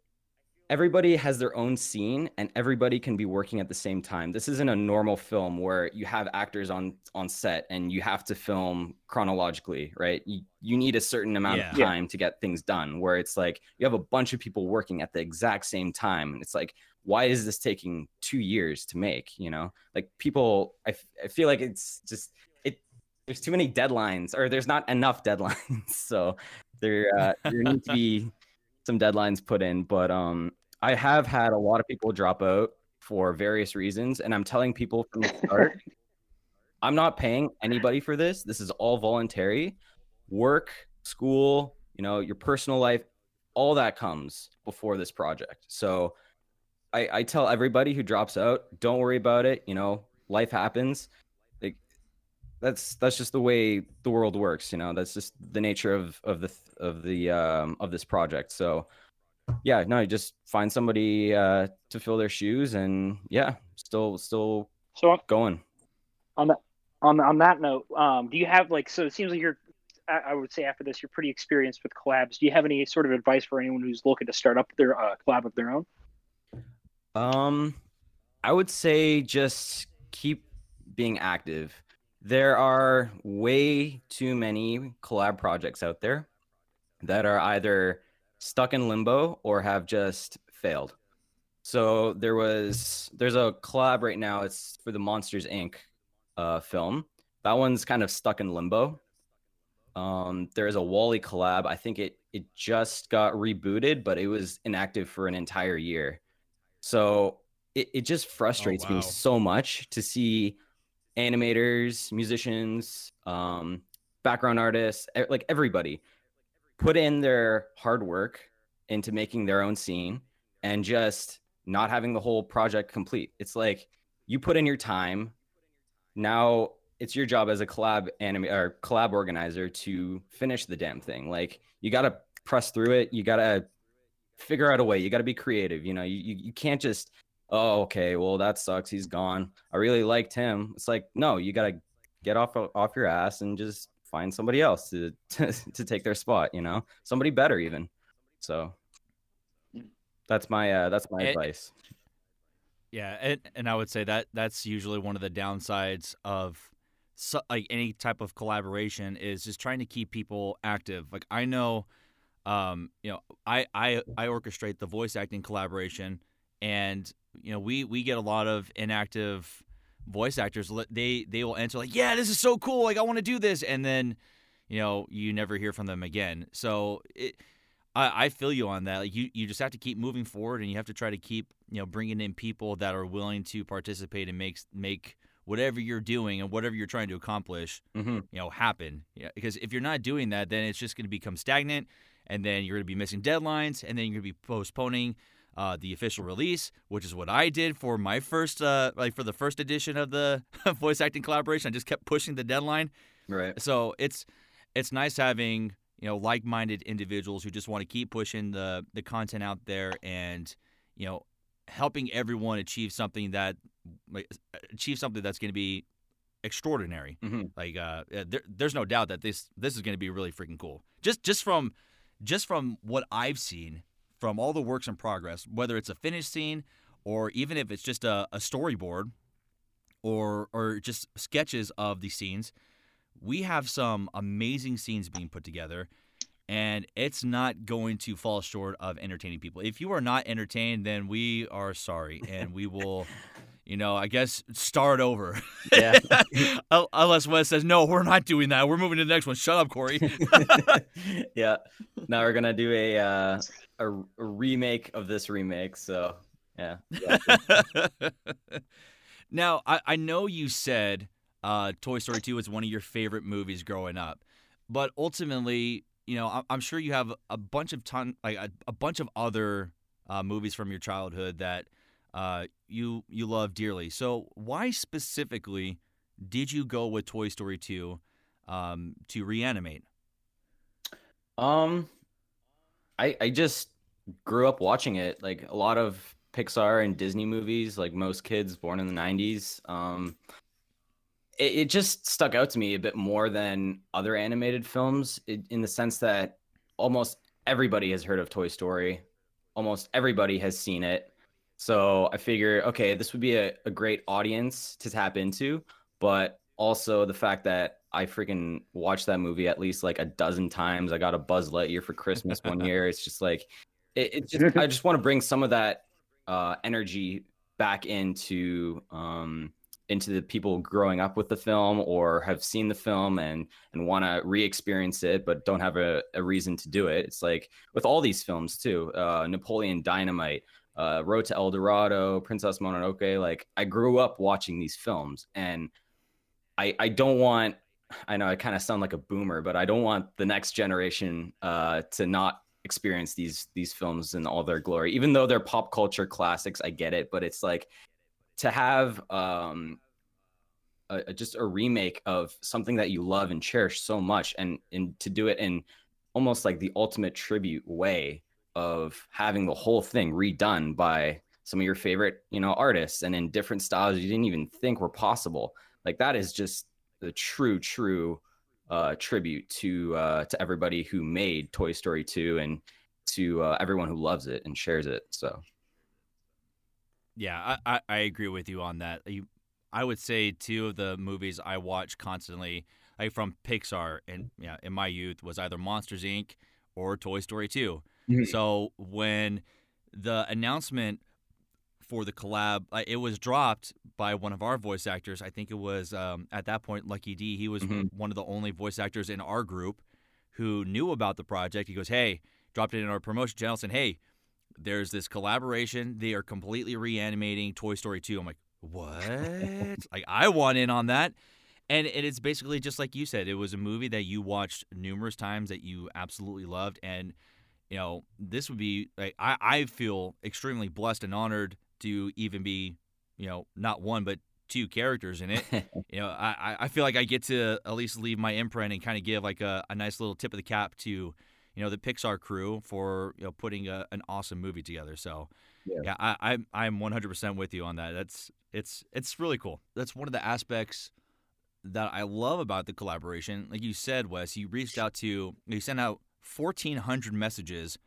everybody has their own scene and everybody can be working at the same time this isn't a normal film where you have actors on on set and you have to film chronologically right you, you need a certain amount Yeah. of Yeah. time to get things done where it's like you have a bunch of people working at the exact same time and it's like why is this taking two years to make you know like people i, f- I feel like it's just it there's too many deadlines or there's not enough deadlines so there uh, there need to be some deadlines put in, but um, I have had a lot of people drop out for various reasons, and I'm telling people from the start, I'm not paying anybody for this. This is all voluntary. Work, school, you know, your personal life, all that comes before this project. So I, I tell everybody who drops out, don't worry about it. You know, life happens. That's that's just the way the world works. You know, that's just the nature of of the of the um, of this project. So yeah, no, you just find somebody uh, to fill their shoes, and yeah, still still So going. on that on on that note, um, do you have like so? It seems like you're. I I would say after this, you're pretty experienced with collabs. Do you have any sort of advice for anyone who's looking to start up their uh, collab of their own? Um, I would say just keep being active. There are way too many collab projects out there that are either stuck in limbo or have just failed. So there was there's a collab right now. It's for the Monsters Inc. Uh, film. That one's kind of stuck in limbo. Um, there is a WALL-E collab. I think it it just got rebooted, but it was inactive for an entire year. So it, it just frustrates wow. me so much to see animators, musicians, um, background artists, like everybody put in their hard work into making their own scene and just not having the whole project complete. It's like you put in your time. Now it's your job as a collab anime or collab organizer to finish the damn thing. Like you got to press through it. You got to figure out a way. You got to be creative. You know, you, you can't just, oh, okay, well, that sucks. He's gone. I really liked him. It's like, no, you got to get off off your ass and just find somebody else to, to to take their spot. You know, somebody better even. So that's my uh, that's my Eh, advice. Yeah, and, and I would say that that's usually one of the downsides of so, like any type of collaboration is just trying to keep people active. Like I know, um, you know, I, I I orchestrate the voice acting collaboration, and you know we we get a lot of inactive voice actors. They they will answer like, yeah, this is so cool. Like I want to do this, and then you know you never hear from them again. So it. I, I feel you on that. Like you, you just have to keep moving forward, and you have to try to keep, you know, bringing in people that are willing to participate and make make whatever you're doing and whatever you're trying to accomplish, hmm you know, happen. Yeah, because if you're not doing that, then it's just going to become stagnant, and then you're going to be missing deadlines, and then you're going to be postponing uh, the official release, which is what I did for my first, uh, like for the first edition of the voice acting collaboration. I just kept pushing the deadline. Right. So it's it's nice having you know like-minded individuals who just want to keep pushing the the content out there and you know helping everyone achieve something that like achieve something that's going to be extraordinary. hmm Like uh, there, there's no doubt that this this is going to be really freaking cool. Just just from just from what I've seen from all the works in progress, whether it's a finished scene or even if it's just a, a storyboard or or just sketches of the scenes, we have some amazing scenes being put together. And it's not going to fall short of entertaining people. If you are not entertained, then we are sorry, and we will, you know, I guess start over. Yeah. Unless Wes says, no, we're not doing that. We're moving to the next one. Shut up, Corey. yeah. Now we're gonna do a uh, a, a remake of this remake. So yeah. now, I, I know you said uh, Toy Story 2 was one of your favorite movies growing up, but ultimately, you know, I, I'm sure you have a bunch of ton, like a, a bunch of other uh, movies from your childhood that uh, you you love dearly. So, why specifically did you go with Toy Story 2 um, to reanimate? Um, I I just grew up watching it. Like a lot of Pixar and Disney movies, like most kids born in the '90s. Um, it, it just stuck out to me a bit more than other animated films, i- in the sense that almost everybody has heard of Toy Story. Almost everybody has seen it. So I figure, okay, this would be a, a great audience to tap into, but also the fact that I freaking watched that movie at least like a dozen times. I got a Buzz Lightyear for Christmas one year. It's just like, it, it just, I just want to bring some of that uh, energy back into um, into the people growing up with the film or have seen the film and and want to re-experience it but don't have a, a reason to do it it's like with all these films too uh, napoleon dynamite uh, road to el dorado princess mononoke like i grew up watching these films and i i don't want i know i kind of sound like a boomer but i don't want the next generation uh, to not experience these these films in all their glory even though they're pop culture classics i get it but it's like to have um, a, a, just a remake of something that you love and cherish so much, and and to do it in almost like the ultimate tribute way of having the whole thing redone by some of your favorite you know artists and in different styles you didn't even think were possible. Like that is just the true true uh, tribute to uh, to everybody who made Toy Story 2 and to uh, everyone who loves it and shares it. So yeah, I, I, I agree with you on that. You, I would say two of the movies I watch constantly, like from Pixar, and yeah, in my youth was either Monsters Inc. or Toy Story 2. Mm-hmm. So when the announcement for the collab, it was dropped by one of our voice actors. I think it was um, at that point Lucky D. He was mm-hmm. one of the only voice actors in our group who knew about the project. He goes, "Hey," dropped it in our promotion channel, saying, "Hey." there's this collaboration. They are completely reanimating Toy Story 2. I'm like, what? like, I want in on that. And it's basically just like you said. It was a movie that you watched numerous times that you absolutely loved. And, you know, this would be, like, I, I feel extremely blessed and honored to even be, you know, not one, but two characters in it. you know, I, I feel like I get to at least leave my imprint and kind of give like a, a nice little tip of the cap to you know the Pixar crew for you know putting a, an awesome movie together. So yeah, yeah I, I I'm 100% with you on that. That's it's it's really cool. That's one of the aspects that I love about the collaboration. Like you said, Wes, you reached out to you sent out 1,400 messages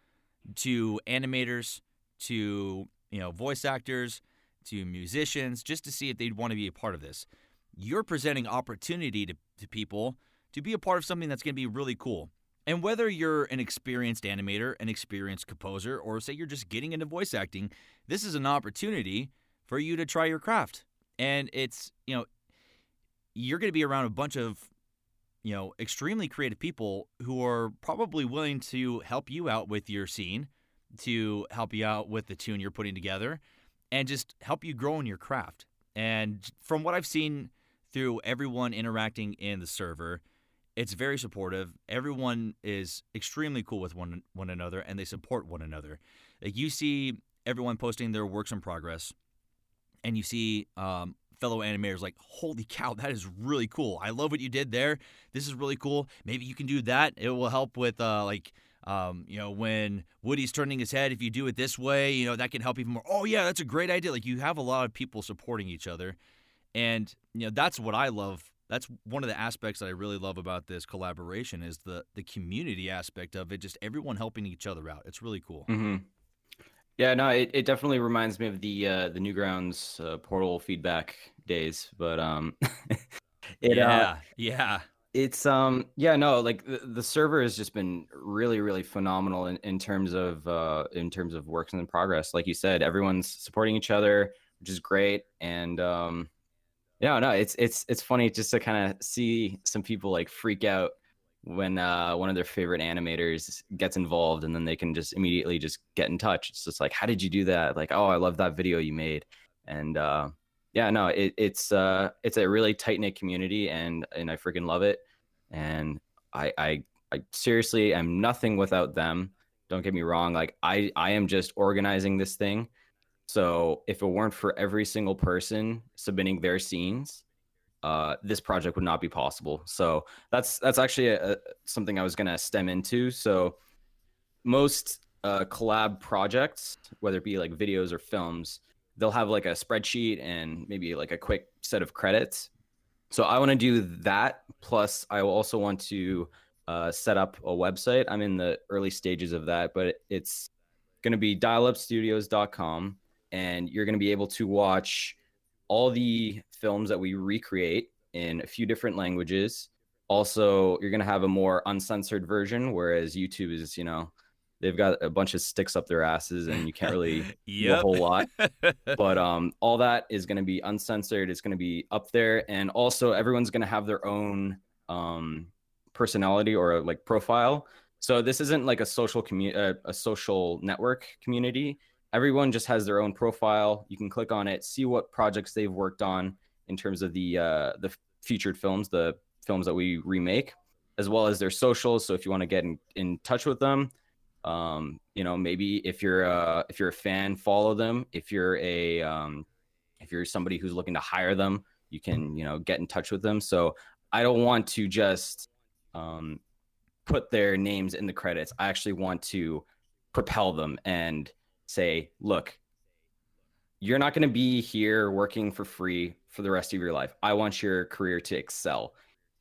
to animators, to you know voice actors, to musicians, just to see if they'd want to be a part of this. You're presenting opportunity to, to people to be a part of something that's going to be really cool. And whether you're an experienced animator, an experienced composer, or say you're just getting into voice acting, this is an opportunity for you to try your craft. And it's, you know, you're going to be around a bunch of, you know, extremely creative people who are probably willing to help you out with your scene, to help you out with the tune you're putting together, and just help you grow in your craft. And from what I've seen through everyone interacting in the server, it's very supportive. Everyone is extremely cool with one one another, and they support one another. Like you see everyone posting their works in progress, and you see um, fellow animators like, "Holy cow, that is really cool! I love what you did there. This is really cool. Maybe you can do that. It will help with uh, like." Um, you know, when Woody's turning his head, if you do it this way, you know, that can help even more. Oh, yeah, that's a great idea. Like, you have a lot of people supporting each other. And, you know, that's what I love that's one of the aspects that I really love about this collaboration is the the community aspect of it. Just everyone helping each other out. It's really cool. Mm-hmm. Yeah, no, it, it definitely reminds me of the uh, the Newgrounds uh, portal feedback days. But um, it, yeah, uh, yeah, it's um, yeah, no, like the, the server has just been really, really phenomenal in, in terms of uh, in terms of works in progress. Like you said, everyone's supporting each other, which is great, and um, yeah no, it's it's it's funny just to kind of see some people like freak out when uh, one of their favorite animators gets involved, and then they can just immediately just get in touch. It's just like, how did you do that? Like, oh, I love that video you made, and uh, yeah, no, it, it's uh, it's a really tight knit community, and and I freaking love it, and I I I seriously am nothing without them. Don't get me wrong, like I I am just organizing this thing so if it weren't for every single person submitting their scenes, uh, this project would not be possible. So that's that's actually a, a, something I was gonna stem into. So most uh, collab projects, whether it be like videos or films, they'll have like a spreadsheet and maybe like a quick set of credits. So I want to do that. Plus, I also want to uh, set up a website. I'm in the early stages of that, but it's going to be dialupstudios.com and you're going to be able to watch all the films that we recreate in a few different languages. Also, you're going to have a more uncensored version, whereas YouTube is, you know, they've got a bunch of sticks up their asses and you can't really do a whole lot. But um all that is going to be uncensored it's going to be up there and also everyone's going to have their own um personality or like profile. So this isn't like a social commu- uh, a social network community. Everyone just has their own profile. You can click on it see what projects they've worked on in terms of the uh the featured films the films that we remake as well as their socials. So if you want to get in, in touch with them um you know maybe if you're uh if you're a fan follow them. If you're a um if you're somebody who's looking to hire them you can you know get in touch with them. So i don't want to just um put their names in the credits. I actually want to propel them and say look you're not going to be here working for free for the rest of your life. I want your career to excel.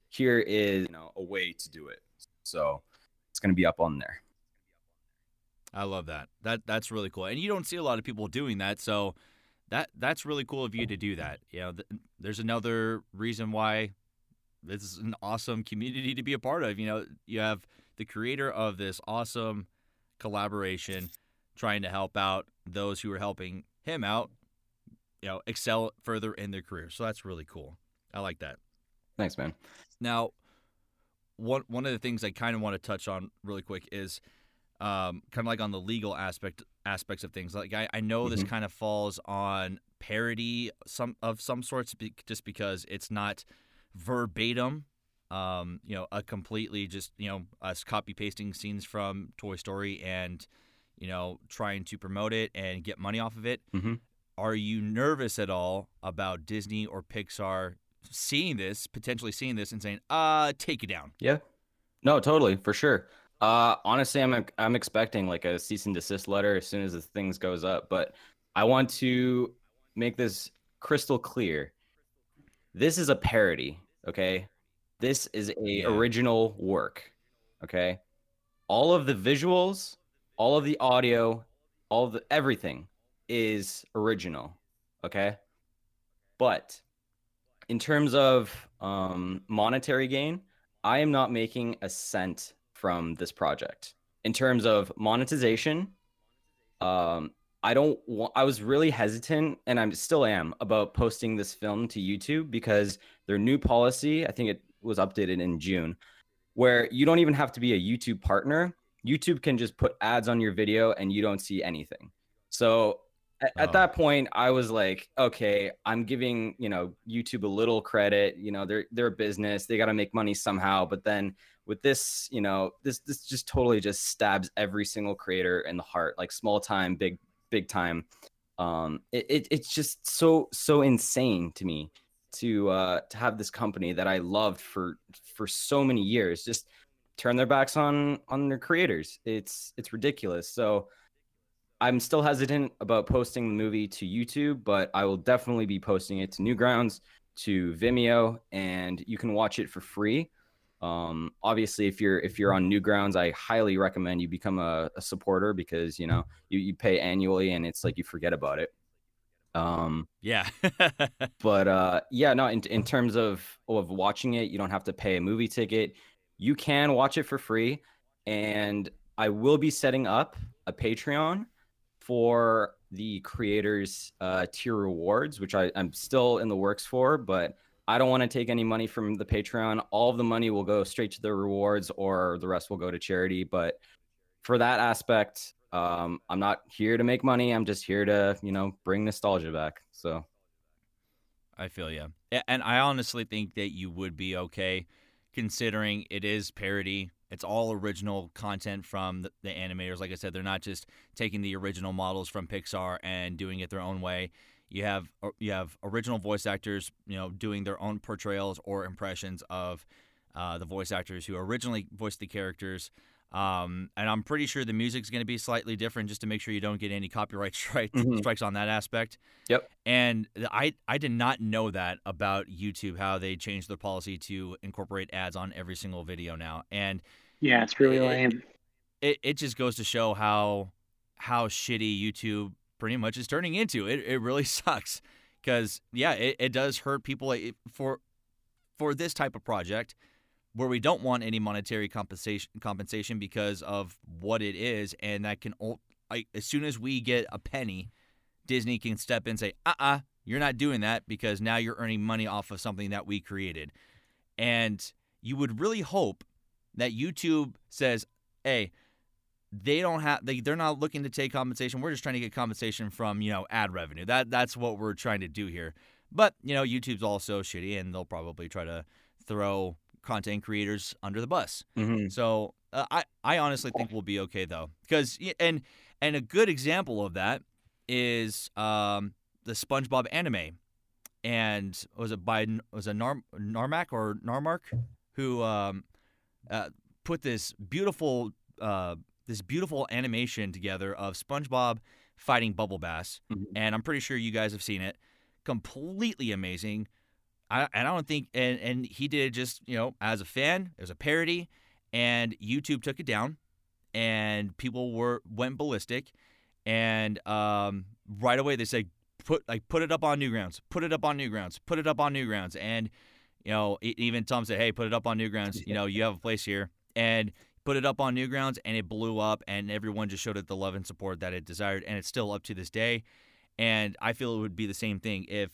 Here is you know a way to do it. So it's going to be up on there I love that. That that's really cool, and you don't see a lot of people doing that. So that that's really cool of you to do that. You know, th- there's another reason why this is an awesome community to be a part of. You know, you have the creator of this awesome collaboration trying to help out those who are helping him out. You know, excel further in their career. So that's really cool. I like that. thanks man Now, one one of the things I kind of want to touch on really quick is um, kind of like on the legal aspect aspects of things. Like I, I know this Mhm. kind of falls on parody some of some sorts, just because it's not verbatim. Um, you know, a completely just you know us copy pasting scenes from Toy Story and you know trying to promote it and get money off of it. Mhm. Are you nervous at all about Disney or Pixar seeing this, potentially seeing this, and saying, "Uh, take it down"? Yeah. No, totally, for sure. Uh honestly, I'm I'm expecting like a cease and desist letter as soon as this things goes up, but I want to make this crystal clear. This is a parody, okay? This is a Yeah. original work, okay? All of the visuals, all of the audio, all the everything is original, okay? But in terms of um, monetary gain, I am not making a cent from this project. In terms of monetization, um, I don't want, I was really hesitant and I'm still am about posting this film to YouTube because their new policy, I think it was updated in June, where you don't even have to be a YouTube partner. YouTube can just put ads on your video and you don't see anything. So at, at Oh. that point, I was like, okay, I'm giving, you know, YouTube a little credit. You know, they're they're a business. They got to make money somehow. But then with this, you know, this this just totally just stabs every single creator in the heart, like small time, big big time. Um, it, it it's just so so insane to me to uh to have this company that I loved for for so many years just turn their backs on on their creators. It's it's ridiculous. So I'm still hesitant about posting the movie to YouTube, but I will definitely be posting it to Newgrounds, to Vimeo, and you can watch it for free. Um, obviously, if you're if you're on Newgrounds I highly recommend you become a, a supporter because you know you, you pay annually and it's like you forget about it. Um, Yeah. but uh, yeah, no. In in terms of of watching it, you don't have to pay a movie ticket. You can watch it for free, and I will be setting up a Patreon for the creators uh, tier rewards, which I, I'm still in the works for, but I don't want to take any money from the Patreon. All of the money will go straight to the rewards, or the rest will go to charity. But for that aspect, um, I'm not here to make money. I'm just here to, you know, bring nostalgia back. So I feel you. And I honestly think that you would be okay considering it is parody. It's all original content from the, the animators. Like I said, they're not just taking the original models from Pixar and doing it their own way. You have uh, you have original voice actors, you know, doing their own portrayals or impressions of uh, the voice actors who originally voiced the characters. Um, and I'm pretty sure the music's going to be slightly different, just to make sure you don't get any copyright strike, Mhm. strikes on that aspect. Yep. And I I did not know that about YouTube how they changed their policy to incorporate ads on every single video now, and Yeah, it's really It- lame. it, it just goes to show how how shitty YouTube pretty much is turning into. It it really sucks because yeah, it, it does hurt people for for this type of project. where we don't want any monetary compensation compensation because of what it is, and that can I, as soon as we get a penny, Disney can step in and say, "Uh, uh-uh, uh, you are not doing that because now you're earning money off of something that we created," and you would really hope that YouTube says, "Hey." They don't have they they're not looking to take compensation. We're just trying to get compensation from, you know, ad revenue. That that's what we're trying to do here. But, you know, YouTube's also shitty and they'll probably try to throw content creators under the bus. Mm-hmm. So uh, I I honestly think we'll be okay though, because and and a good example of that is um, the SpongeBob anime, and was it by was a Nar- Narmak or Narmark who um, uh, put this beautiful uh, this beautiful animation together of SpongeBob fighting Bubble Bass, mm-hmm. and I'm pretty sure you guys have seen it. Completely amazing. I, and I don't think, and, and he did it just, you know, as a fan, it was a parody, and YouTube took it down, and people were went ballistic, and um, right away they said, put like put it up on Newgrounds, put it up on Newgrounds, put it up on Newgrounds, and you know, even Tom said, hey, put it up on Newgrounds, you know, you have a place here, and put it up on Newgrounds, and it blew up, and everyone just showed it the love and support that it desired, and it's still up to this day, and I feel it would be the same thing if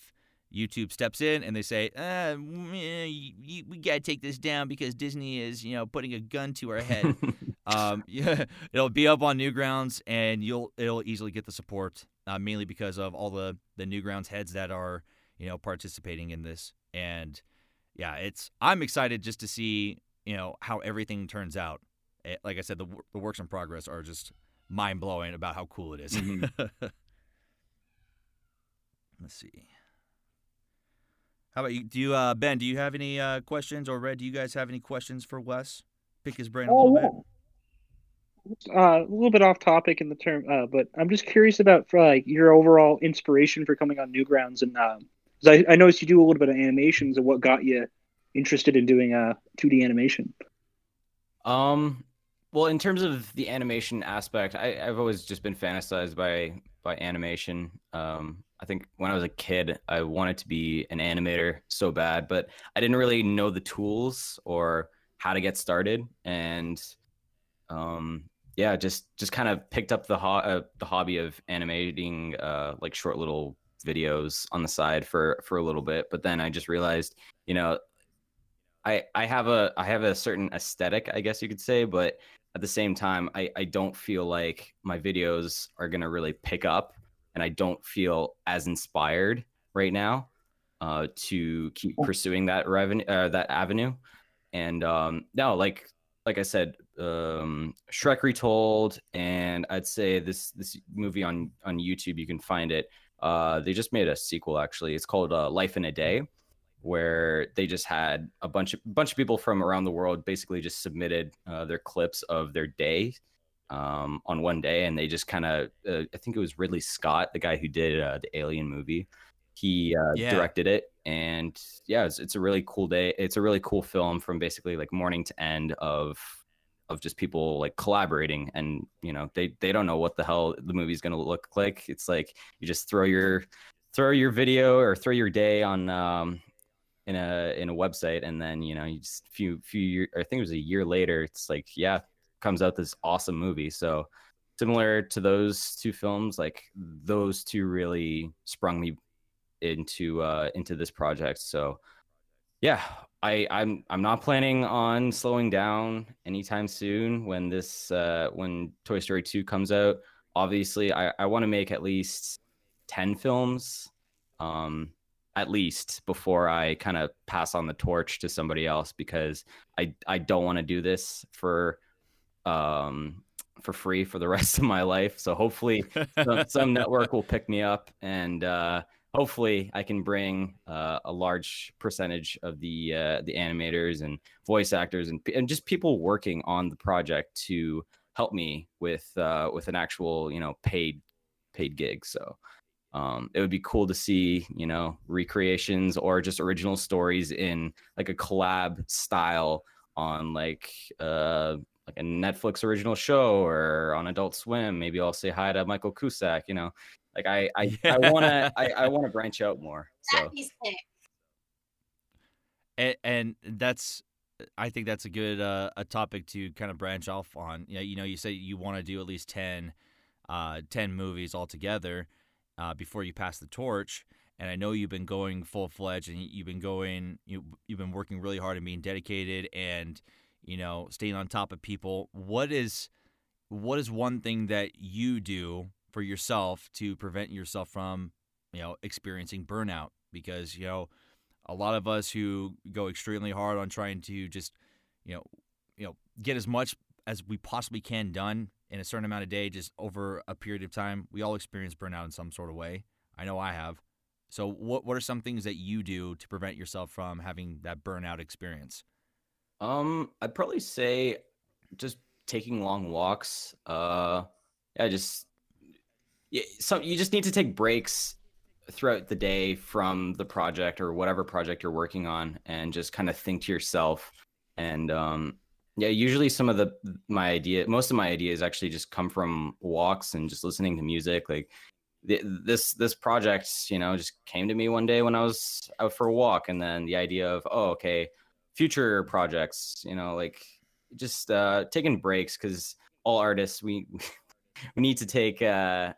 YouTube steps in and they say, uh, we, we got to take this down because Disney is, you know, putting a gun to our head. um, yeah, it'll be up on Newgrounds and you'll it'll easily get the support, uh, mainly because of all the the Newgrounds heads that are, you know, participating in this. And yeah, it's I'm excited just to see, you know, how everything turns out. It, eh, like I said, the the works in progress are just mind blowing about how cool it is. Mm-hmm. Let's see. How about you? Do you, uh, Ben? Do you have any uh, questions, or Red? Do you guys have any questions for Wes? Pick his brain a little bit. Uh, a little bit off topic in the term, uh, but I'm just curious about for, like your overall inspiration for coming on Newgrounds, and um, I, I noticed you do a little bit of animations, and what got you interested in doing a uh, 2D animation? Um, well, in terms of the animation aspect, I, I've always just been fantasized by by animation. Um, I think when I was a kid, I wanted to be an animator so bad, but I didn't really know the tools or how to get started. And um, yeah, just just kind of picked up the ho- uh, the hobby of animating uh, like short little videos on the side for for a little bit. But then I just realized, you know, I I have a I have a certain aesthetic, I guess you could say, but at the same time, I I don't feel like my videos are gonna really pick up and I don't feel as inspired right now uh, to keep pursuing that revenue uh, that avenue. And um, no, like like I said, um, Shrek Retold, and I'd say this this movie on on YouTube you can find it. Uh, they just made a sequel actually. It's called uh, Life in a Day, where they just had a bunch of bunch of people from around the world basically just submitted uh, their clips of their day um, on one day, and they just kind of uh, I think it was Ridley Scott, the guy who did uh, the Alien movie. He uh, yeah. directed it, and yeah, it's, it's a really cool day. It's a really cool film from basically like morning to end of of just people like collaborating and you know they they don't know what the hell the movie's going to look like it's like you just throw your throw your video or throw your day on um in a in a website and then you know you just few few year, I think it was a year later it's like yeah comes out this awesome movie. So similar to those two films, like those two really sprung me into uh, into this project. So yeah, I, I'm I'm not planning on slowing down anytime soon when this uh, when Toy Story 2 comes out. Obviously, I, I want to make at least 10 films. Um, at least before I kind of pass on the torch to somebody else because I I don't want to do this for um, for free for the rest of my life. So hopefully, some, some, network will pick me up, and uh, hopefully, I can bring uh, a large percentage of the uh, the animators and voice actors and and just people working on the project to help me with uh, with an actual you know paid paid gig. So. Um, it would be cool to see, you know, recreations or just original stories in like a collab style on like uh like a Netflix original show or on Adult Swim. Maybe I'll say hi to Michael Cusack. You know, like I I, I wanna I, I wanna branch out more. So. And, and that's I think that's a good uh, a topic to kind of branch off on. Yeah, you know, you say you want to do at least 10, uh, 10 movies altogether uh, before you pass the torch. And I know you've been going full fledged, and you've been going, you you've been working really hard and being dedicated, and you know, staying on top of people. What is what is one thing that you do for yourself to prevent yourself from, you know, experiencing burnout? Because you know a lot of us who go extremely hard on trying to just you know you know get as much as we possibly can done in a certain amount of day just over a period of time we all experience burnout in some sort of way. I know i have. So what what are some things that you do to prevent yourself from having that burnout experience? Um i'd probably say just taking long walks uh yeah just yeah, so you just need to take breaks throughout the day from the project or whatever project you're working on and just kind of think to yourself and um yeah usually some of the my idea most of my ideas actually just come from walks and just listening to music like this this project you know just came to me one day when i was out for a walk and then the idea of oh okay future projects you know like just uh taking breaks because all artists we we need to take uh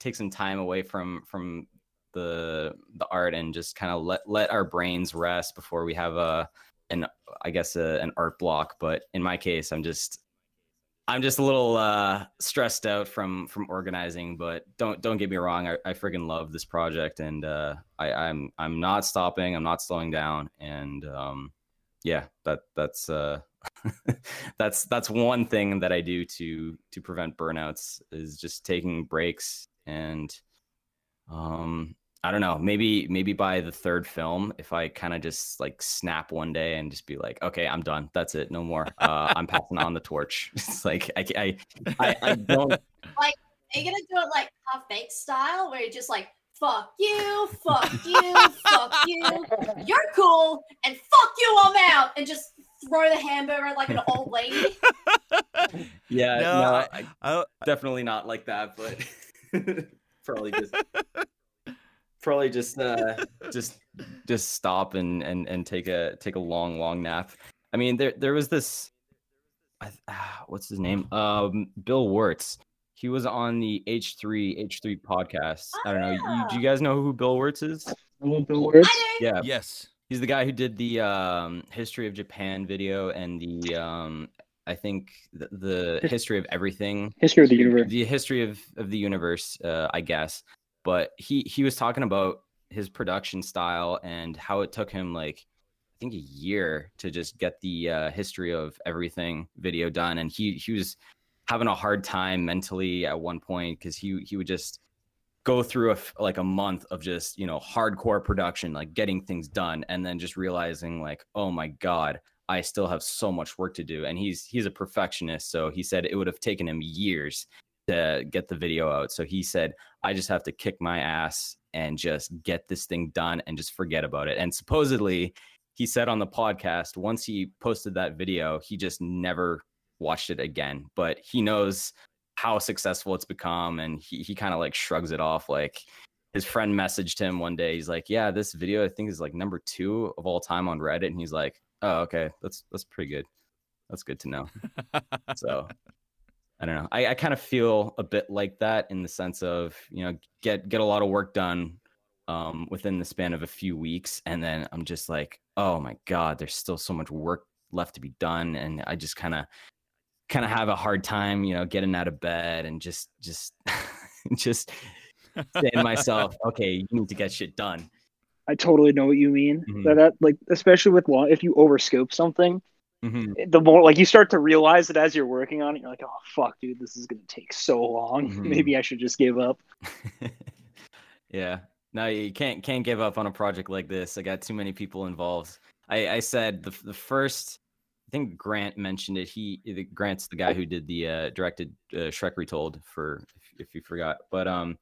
take some time away from from the the art and just kind of let let our brains rest before we have a an I guess a, an art block. But in my case, I'm just I'm just a little uh, stressed out from from organizing. But don't don't get me wrong, I, I freaking love this project, and uh, I, I'm I'm not stopping. I'm not slowing down, and um, yeah, that that's uh, that's that's one thing that I do to to prevent burnouts is just taking breaks and um I don't know. Maybe maybe by the third film, if I kind of just like snap one day and just be like, okay, I'm done. That's it. No more. Uh, I'm passing on the torch. It's like I I, I, I don't like. Are you gonna do it like half baked style, where you're just like, fuck you, fuck you, fuck you, you're cool, and fuck you, I'm out, and just throw the hamburger like an old lady? Yeah, No, no, I- I, I, definitely not like that, but probably just probably just uh just just stop and and and take a take a long long nap. I mean there there was this I, ah, what's his name? Um bill wurtz. He was on the h3 h3 podcast. I don't know. You, do you guys know who bill wurtz is? Hello, Bill Wurtz. I do. yeah. Yes. He's the guy who did the um history of japan video and the um i think the, the history of everything. History of the universe. the history of of the universe uh, i guess but he he was talking about his production style and how it took him like i think a year to just get the uh, history of everything video done. And he he was having a hard time mentally at one point because he he would just go through a like a month of just you know hardcore production like getting things done and then just realizing like oh my god i still have so much work to do. And he's he's a perfectionist so he said it would have taken him years to get the video out. So he said i just have to kick my ass and just get this thing done and just forget about it. And supposedly he said on the podcast once he posted that video he just never watched it again. But he knows how successful it's become and he, he kind of like shrugs it off. Like his friend messaged him one day. He's like yeah this video i think is like number two of all time on reddit. And he's like oh okay. That's that's pretty good. That's good to know. So i don't know i, I kind of feel a bit like that in the sense of you know get get a lot of work done um, within the span of a few weeks and then i'm just like oh my god there's still so much work left to be done and i just kind of kind of have a hard time you know getting out of bed and just just just saying to myself okay you need to get shit done I totally know what you mean. Mhm. That, that like especially with long, if you overscope something, Mhm. the more like you start to realize that as you're working on it, you're like, oh fuck, dude, this is gonna take so long. Mhm. Maybe I should just give up. yeah no you can't can't give up on a project like this i got too many people involved i i said the, the first i think grant mentioned it he the- grant's the guy who did the uh directed uh, shrek retold for if, if you forgot but um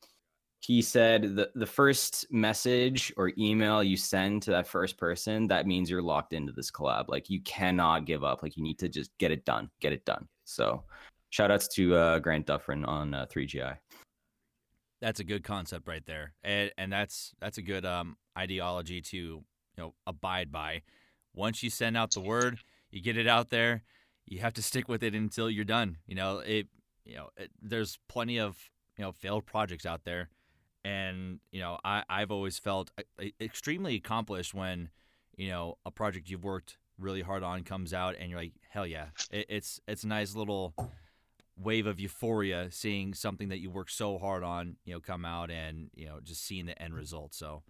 he said the, the first message or email you send to that first person that means you're locked into this collab like you cannot give up like you need to just get it done get it done so shout outs to uh, grant duffrin on uh, 3gi that's a good concept right there and and that's that's a good um ideology to you know abide by once you send out the word you get it out there. You have to stick with it until you're done. You know, it. You know, it, there's plenty of you know failed projects out there, and you know I I've always felt uh, extremely accomplished when you know a project you've worked really hard on comes out and you're like hell yeah. It, it's it's a nice little wave of euphoria seeing something that you worked so hard on you know come out and you know just seeing the end result. So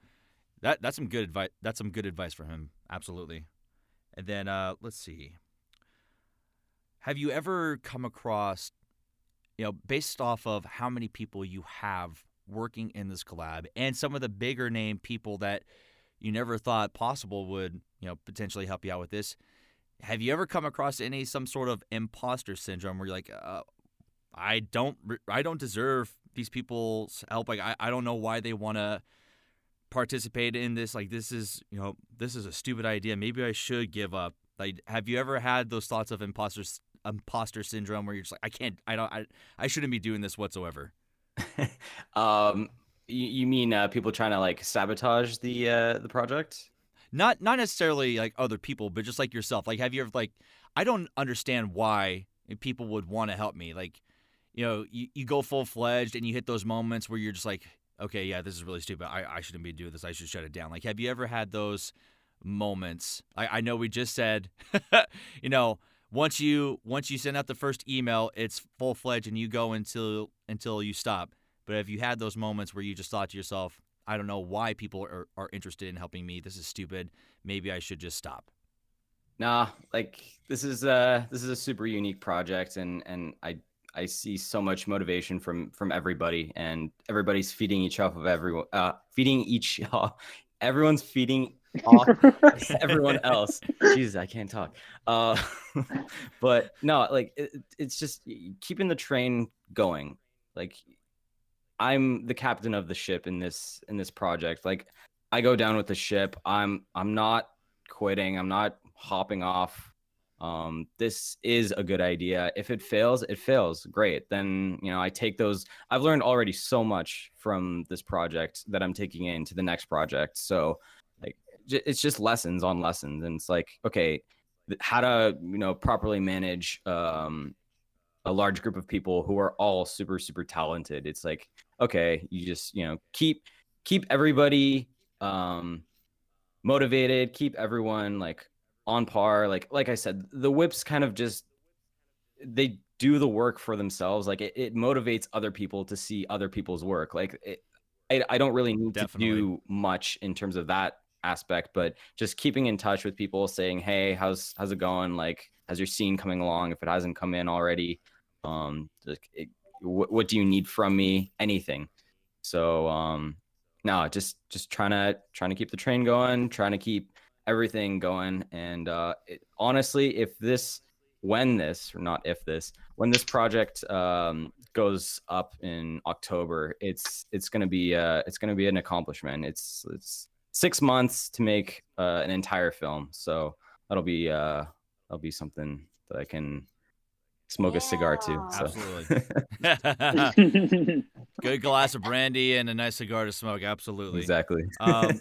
that that's some good advice that's some good advice for him. Absolutely. And then uh let's see. Have you ever come across you know based off of how many people you have working in this collab and some of the bigger name people that you never thought possible would you know potentially help you out with this. Have you ever come across any some sort of imposter syndrome where you're like, uh, I don't I don't deserve these people's help. Like I, I don't know why they want to participate in this. Like this is you know this is a stupid idea. Maybe I should give up. Like have you ever had those thoughts of imposter imposter syndrome where you're just like I can't I don't I, I shouldn't be doing this whatsoever. um, you, you mean uh, people trying to like sabotage the uh, the project? Not not necessarily like other people, but just like yourself. Like, have you ever like? I don't understand why people would want to help me. Like, you know, you, you go full fledged and you hit those moments where you're just like, okay, yeah, this is really stupid. I, I shouldn't be doing this. I should shut it down. Like, have you ever had those moments? I, I know we just said, you know, once you once you send out the first email, it's full fledged and you go until until you stop. But if you had those moments where you just thought to yourself, I don't know why people are, are interested in helping me. This is stupid. Maybe I should just stop. Nah, like this is uh this is a super unique project and and I I see so much motivation from from everybody and everybody's feeding each off of everyone uh feeding each uh, everyone's feeding off everyone else. Jesus, I can't talk. Uh but no, like it, it's just keeping the train going. Like I'm the captain of the ship in this in this project. Like I go down with the ship. I'm I'm not quitting. I'm not hopping off. Um, this is a good idea. If it fails, it fails. Great. Then you know I take those. I've learned already so much from this project that I'm taking into the next project. So it's just lessons on lessons, and it's like okay, how to you know properly manage um, a large group of people who are all super super talented. It's like okay, you just you know keep keep everybody um, motivated, keep everyone like on par. Like like I said, the WIPs kind of just they do the work for themselves. Like it, it motivates other people to see other people's work. Like it, I, I don't really need Definitely. to do much in terms of that aspect, but just keeping in touch with people, saying, "Hey, how's how's it going? Like, how's your scene coming along? If it hasn't come in already, um, it, what, what do you need from me? Anything. So um, no, just just trying to trying to keep the train going, trying to keep everything going. And uh, it, honestly, if this when this or not if this when this project um, goes up in October, it's it's gonna be uh, it's gonna be an accomplishment. It's it's six months to make uh, an entire film, so that'll be uh, that'll be something that I can smoke yeah. a cigar too. So. Absolutely. Good glass of brandy and a nice cigar to smoke. Absolutely. Exactly. Um,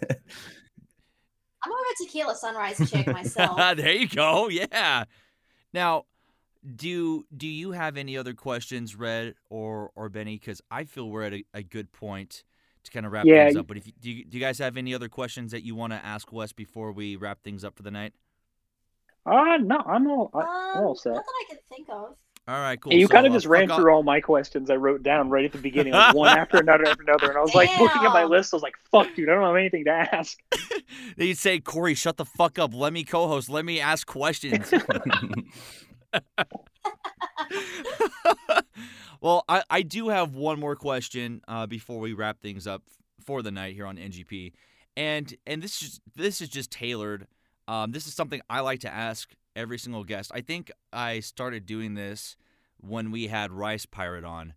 I'm more of a tequila sunrise chick myself. there you go. Yeah. Now, do do you have any other questions, Red or or Benny? Because I feel we're at a, a, good point to kind of wrap yeah. things up. But if you, do, you, do you guys have any other questions that you want to ask Wes before we wrap things up for the night? Uh no, I'm all um, I'm all set. Not that I can think of. All right, cool. you so, kind of uh, just ran through all my questions I wrote down right at the beginning, like one after another after another, and I was Damn. like looking at my list. I was like, "Fuck, dude, I don't have anything to ask." You'd say, "Corey, shut the fuck up. Let me co-host. Let me ask questions." well, I, I do have one more question uh, before we wrap things up for the night here on NGP, and and this is this is just tailored um, this is something I like to ask every single guest. I think I started doing this when we had Rice Pirate on.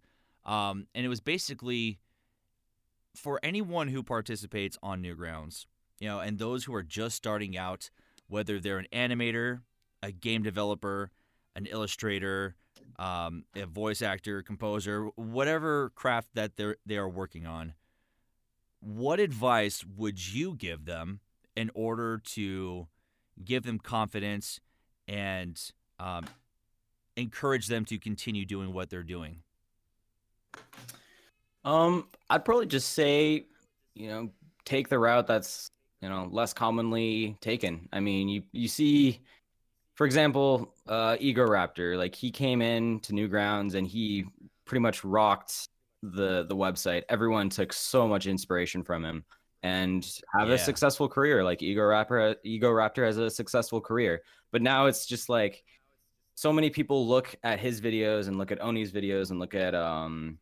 Um, and it was basically for anyone who participates on Newgrounds, you know, and those who are just starting out, whether they're an animator, a game developer, an illustrator, um, a voice actor, composer, whatever craft that they they are working on. What advice would you give them in order to give them confidence and um, encourage them to continue doing what they're doing? Um, I'd probably just say, you know, take the route that's you know less commonly taken. I mean, you you see, for example, uh, Egoraptor, like he came in to Newgrounds and he pretty much rocked the the website. Everyone took so much inspiration from him and have Yeah. a successful career. Like Egoraptor, Egoraptor has a successful career, but now it's just like so many people look at his videos and look at Oney's videos and look at um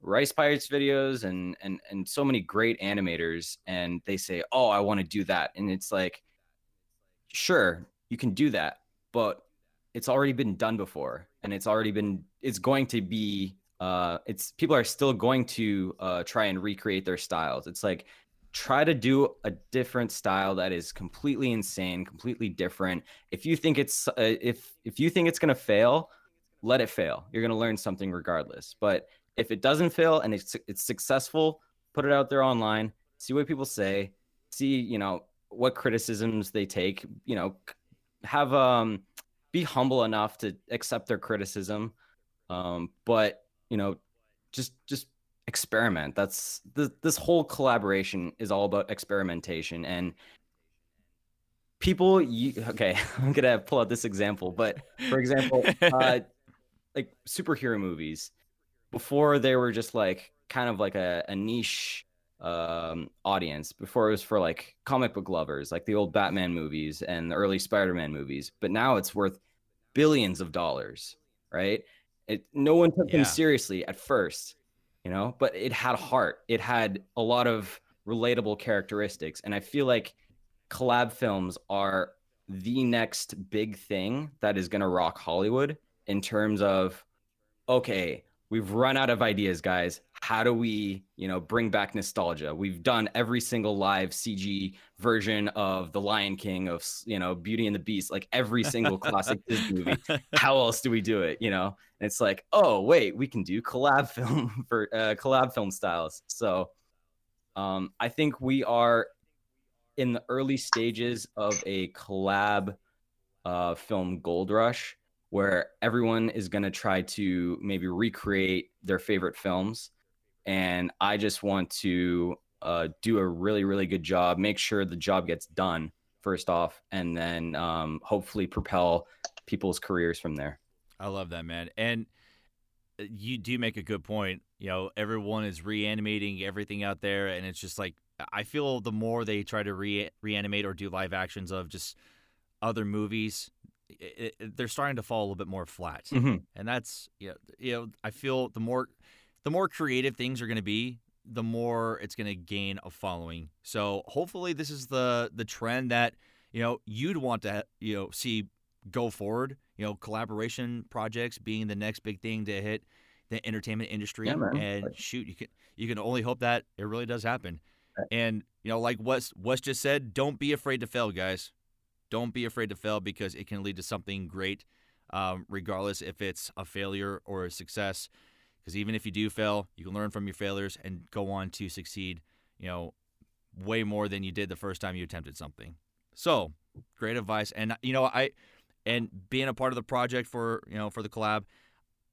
Rice Pirates videos and and and so many great animators and they say, "Oh, I want to do that." And it's like sure, you can do that, but it's already been done before and it's already been it's going to be uh it's people are still going to uh try and recreate their styles. It's like try to do a different style that is completely insane, completely different. If you think it's uh, if if you think it's going to fail, let it fail. You're going to learn something regardless. But if it doesn't fail and it's it's successful, put it out there online, see what people say, see, you know, what criticisms they take, you know, have um be humble enough to accept their criticism. Um but, you know, just just experiment. That's this this whole collaboration is all about experimentation and people you okay, I'm to pull out this example, but for example, uh like superhero movies before they were just like kind of like a, a niche um audience before it was for like comic book lovers like the old batman movies and the early spider-man movies but now it's worth billions of dollars right it no one took Yeah. them seriously at first you know but it had heart it had a lot of relatable characteristics and i feel like collab films are the next big thing that is going to rock hollywood in terms of okay we've run out of ideas guys. How do we you know bring back nostalgia? We've done every single live cg version of the lion king of you know beauty and the beast like every single classic disney movie. How else do we do it you know? And it's like oh wait we can do collab film for uh, collab film styles. So um i think we are in the early stages of a collab uh film gold rush where everyone is going to try to maybe recreate their favorite films and i just want to uh, do a really really good job make sure the job gets done first off and then um, hopefully propel people's careers from there I love that, man. And uh, you do make a good point. You know, everyone is reanimating everything out there, and it's just like I feel the more they try to re- reanimate or do live actions of just other movies, it, it, they're starting to fall a little bit more flat. Mhm. And that's you know, you know, I feel the more the more creative things are going to be, the more it's going to gain a following. So hopefully, this is the the trend that you know you'd want to you know see go forward. You know, collaboration projects being the next big thing to hit the entertainment industry. Yeah. And shoot, you can you can only hope that it really does happen. And you know, like Wes Wes just said, don't be afraid to fail, guys. Don't be afraid to fail because it can lead to something great, um, regardless if it's a failure or a success. Because even if you do fail, you can learn from your failures and go on to succeed. You know, way more than you did the first time you attempted something. So, great advice. And you know, I and being a part of the project for you know for the collab,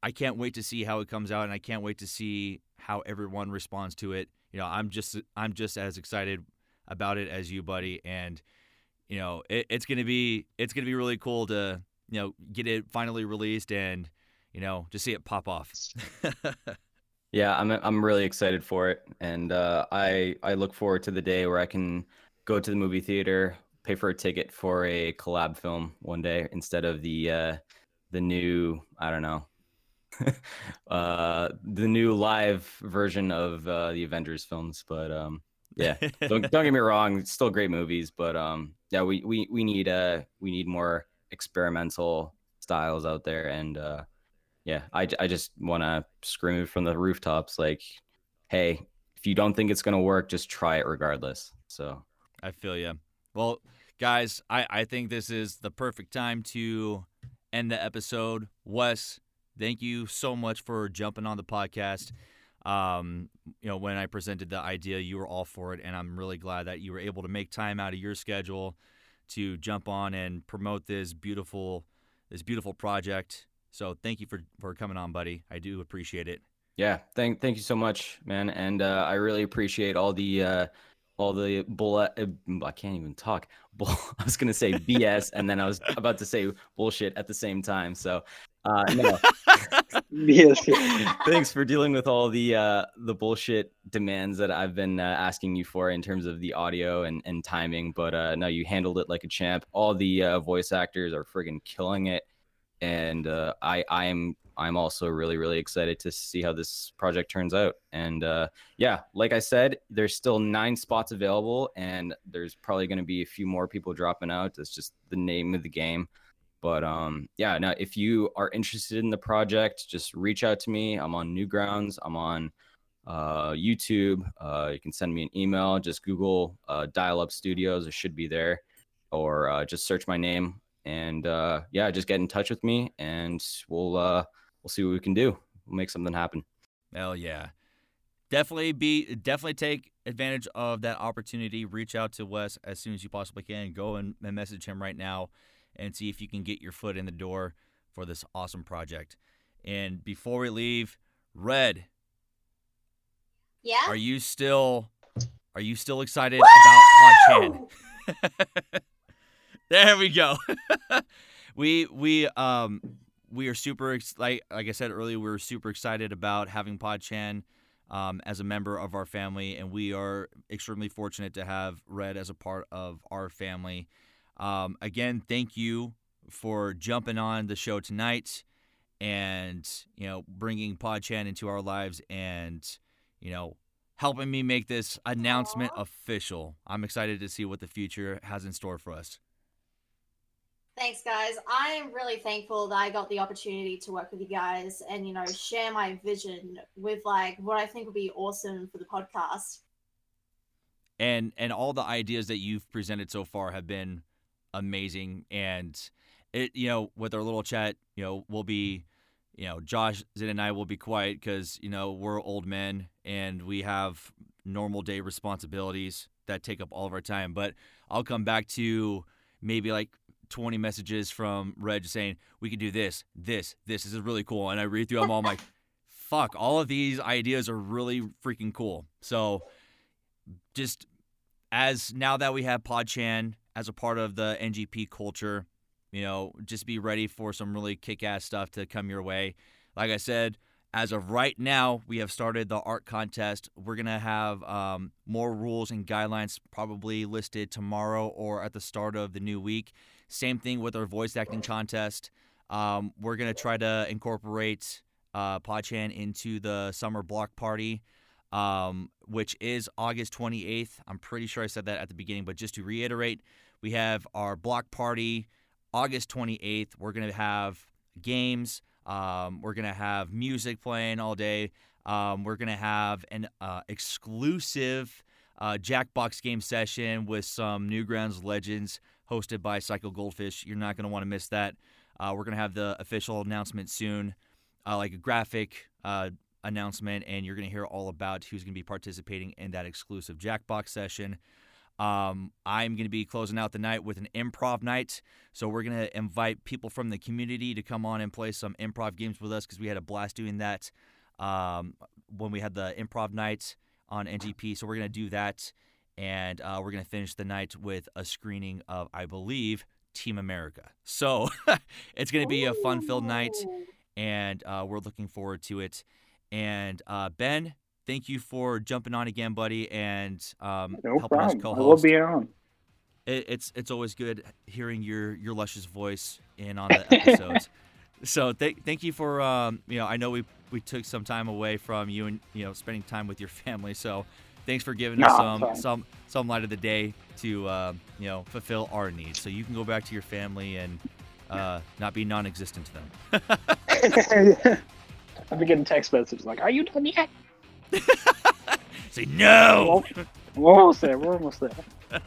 I can't wait to see how it comes out, and I can't wait to see how everyone responds to it. You know, I'm just I'm just as excited about it as you, buddy, and you know, it, it's gonna be it's gonna be really cool to you know get it finally released and you know just see it pop off. Yeah, I'm I'm really excited for it, and uh, I I look forward to the day where I can go to the movie theater, pay for a ticket for a collab film one day instead of the uh, the new I don't know uh, the new live version of uh, the Avengers films. But um, yeah, don't don't get me wrong, it's still great movies, but um, yeah, we we we need uh we need more experimental styles out there, and uh, yeah, I, I just want to scream it from the rooftops like, hey, if you don't think it's gonna work, just try it regardless. So I feel you. Well, guys, I, I think this is the perfect time to end the episode. Wes, thank you so much for jumping on the podcast. Um, you know, when I presented the idea, you were all for it, and I'm really glad that you were able to make time out of your schedule to jump on and promote this beautiful this beautiful project. So thank you for for coming on, buddy. I do appreciate it. Yeah, thank thank you so much, man, and uh, I really appreciate all the uh, all the bull. Uh, I can't even talk. Bull, I was gonna say BS, and then I was about to say bullshit at the same time. So, uh, no. Thanks for dealing with all the uh, the bullshit demands that I've been uh, asking you for in terms of the audio and, and timing. But uh, no, you handled it like a champ. All the uh, voice actors are friggin' killing it, and uh, I I am I'm also really, really excited to see how this project turns out. And uh, yeah, like I said, there's still nine spots available, and there's probably going to be a few more people dropping out. That's just the name of the game. But um, yeah, now if you are interested in the project, just reach out to me. I'm on Newgrounds. I'm on uh, YouTube. Uh, you can send me an email. Just Google uh, Dial Up Studios. It should be there, or uh, just search my name. And uh, yeah, just get in touch with me, and we'll uh, we'll see what we can do. We'll make something happen. Hell yeah. Definitely be definitely take advantage of that opportunity. Reach out to Wes as soon as you possibly can. Go and, and message him right now and see if you can get your foot in the door for this awesome project. And before we leave, Red. Yeah. Are you still are you still excited Woo! about PodChan? there we go. we we um we are super like like I said earlier, we are super excited about having PodChan um, as a member of our family, and we are extremely fortunate to have Red as a part of our family. Um, again, thank you for jumping on the show tonight, and you know bringing PodChan into our lives, and you know helping me make this announcement Aww. official. I'm excited to see what the future has in store for us. Thanks, guys. I'm really thankful that I got the opportunity to work with you guys and, you know, share my vision with like what I think would be awesome for the podcast. And and all the ideas that you've presented so far have been amazing. And it, you know, with our little chat, you know, we'll be, you know, Josh Zin and I will be quiet because you know we're old men and we have normal day responsibilities that take up all of our time. But I'll come back to maybe like 20 messages from Red saying, we could do this, this, this. This is really cool. And I read through them all. I'm like, fuck, all of these ideas are really freaking cool. So just as now that we have PodChan as a part of the NGP culture, you know, just be ready for some really kick ass stuff to come your way. Like I said, as of right now, we have started the art contest. We're going to have um, more rules and guidelines probably listed tomorrow or at the start of the new week. Same thing with our voice acting contest. Um, we're going to try to incorporate uh, PodChan into the summer block party, um, which is August 28th. I'm pretty sure I said that at the beginning, but just to reiterate, we have our block party August 28th. We're going to have games. Um, we're going to have music playing all day. Um, we're going to have an uh, exclusive uh, Jackbox game session with some Newgrounds legends hosted by Psycho Goldfish. You're not going to want to miss that. Uh, we're going to have the official announcement soon, uh, like a graphic uh, announcement, and you're going to hear all about who's going to be participating in that exclusive Jackbox session. Um, I'm going to be closing out the night with an improv night. So we're going to invite people from the community to come on and play some improv games with us because we had a blast doing that um, when we had the improv night on NGP. So we're going to do that and uh, we're going to finish the night with a screening of, I believe, Team America. So it's going to be a fun filled night, and uh, we're looking forward to it. And uh, Ben, thank you for jumping on again, buddy, and um, no helping problem. us co-host. I will be on. It, it's it's always good hearing your your luscious voice in on the episodes. so th- thank you for um, you know I know we we took some time away from you and you know spending time with your family. So thanks for giving us some some some light of the day to uh, you know fulfill our needs, so you can go back to your family and uh, not be non-existent to them. I've been getting text messages like, "Are you done yet?" Say no. We're almost there. We're almost there. well,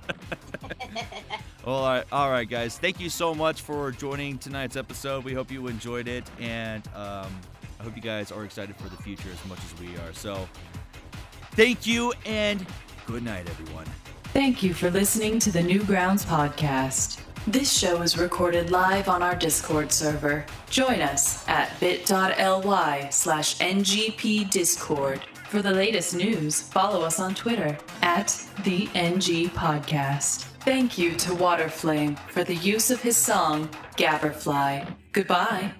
all right, all right, guys. Thank you so much for joining tonight's episode. We hope you enjoyed it, and um, I hope you guys are excited for the future as much as we are. So, Thank you and good night, everyone. Thank you for listening to the Newgrounds podcast. This show is recorded live on our Discord server. Join us at bit.ly slash ngpdiscord. For the latest news, follow us on Twitter at the NG Podcast. Thank you to Waterflame for the use of his song, Gabberfly. Goodbye.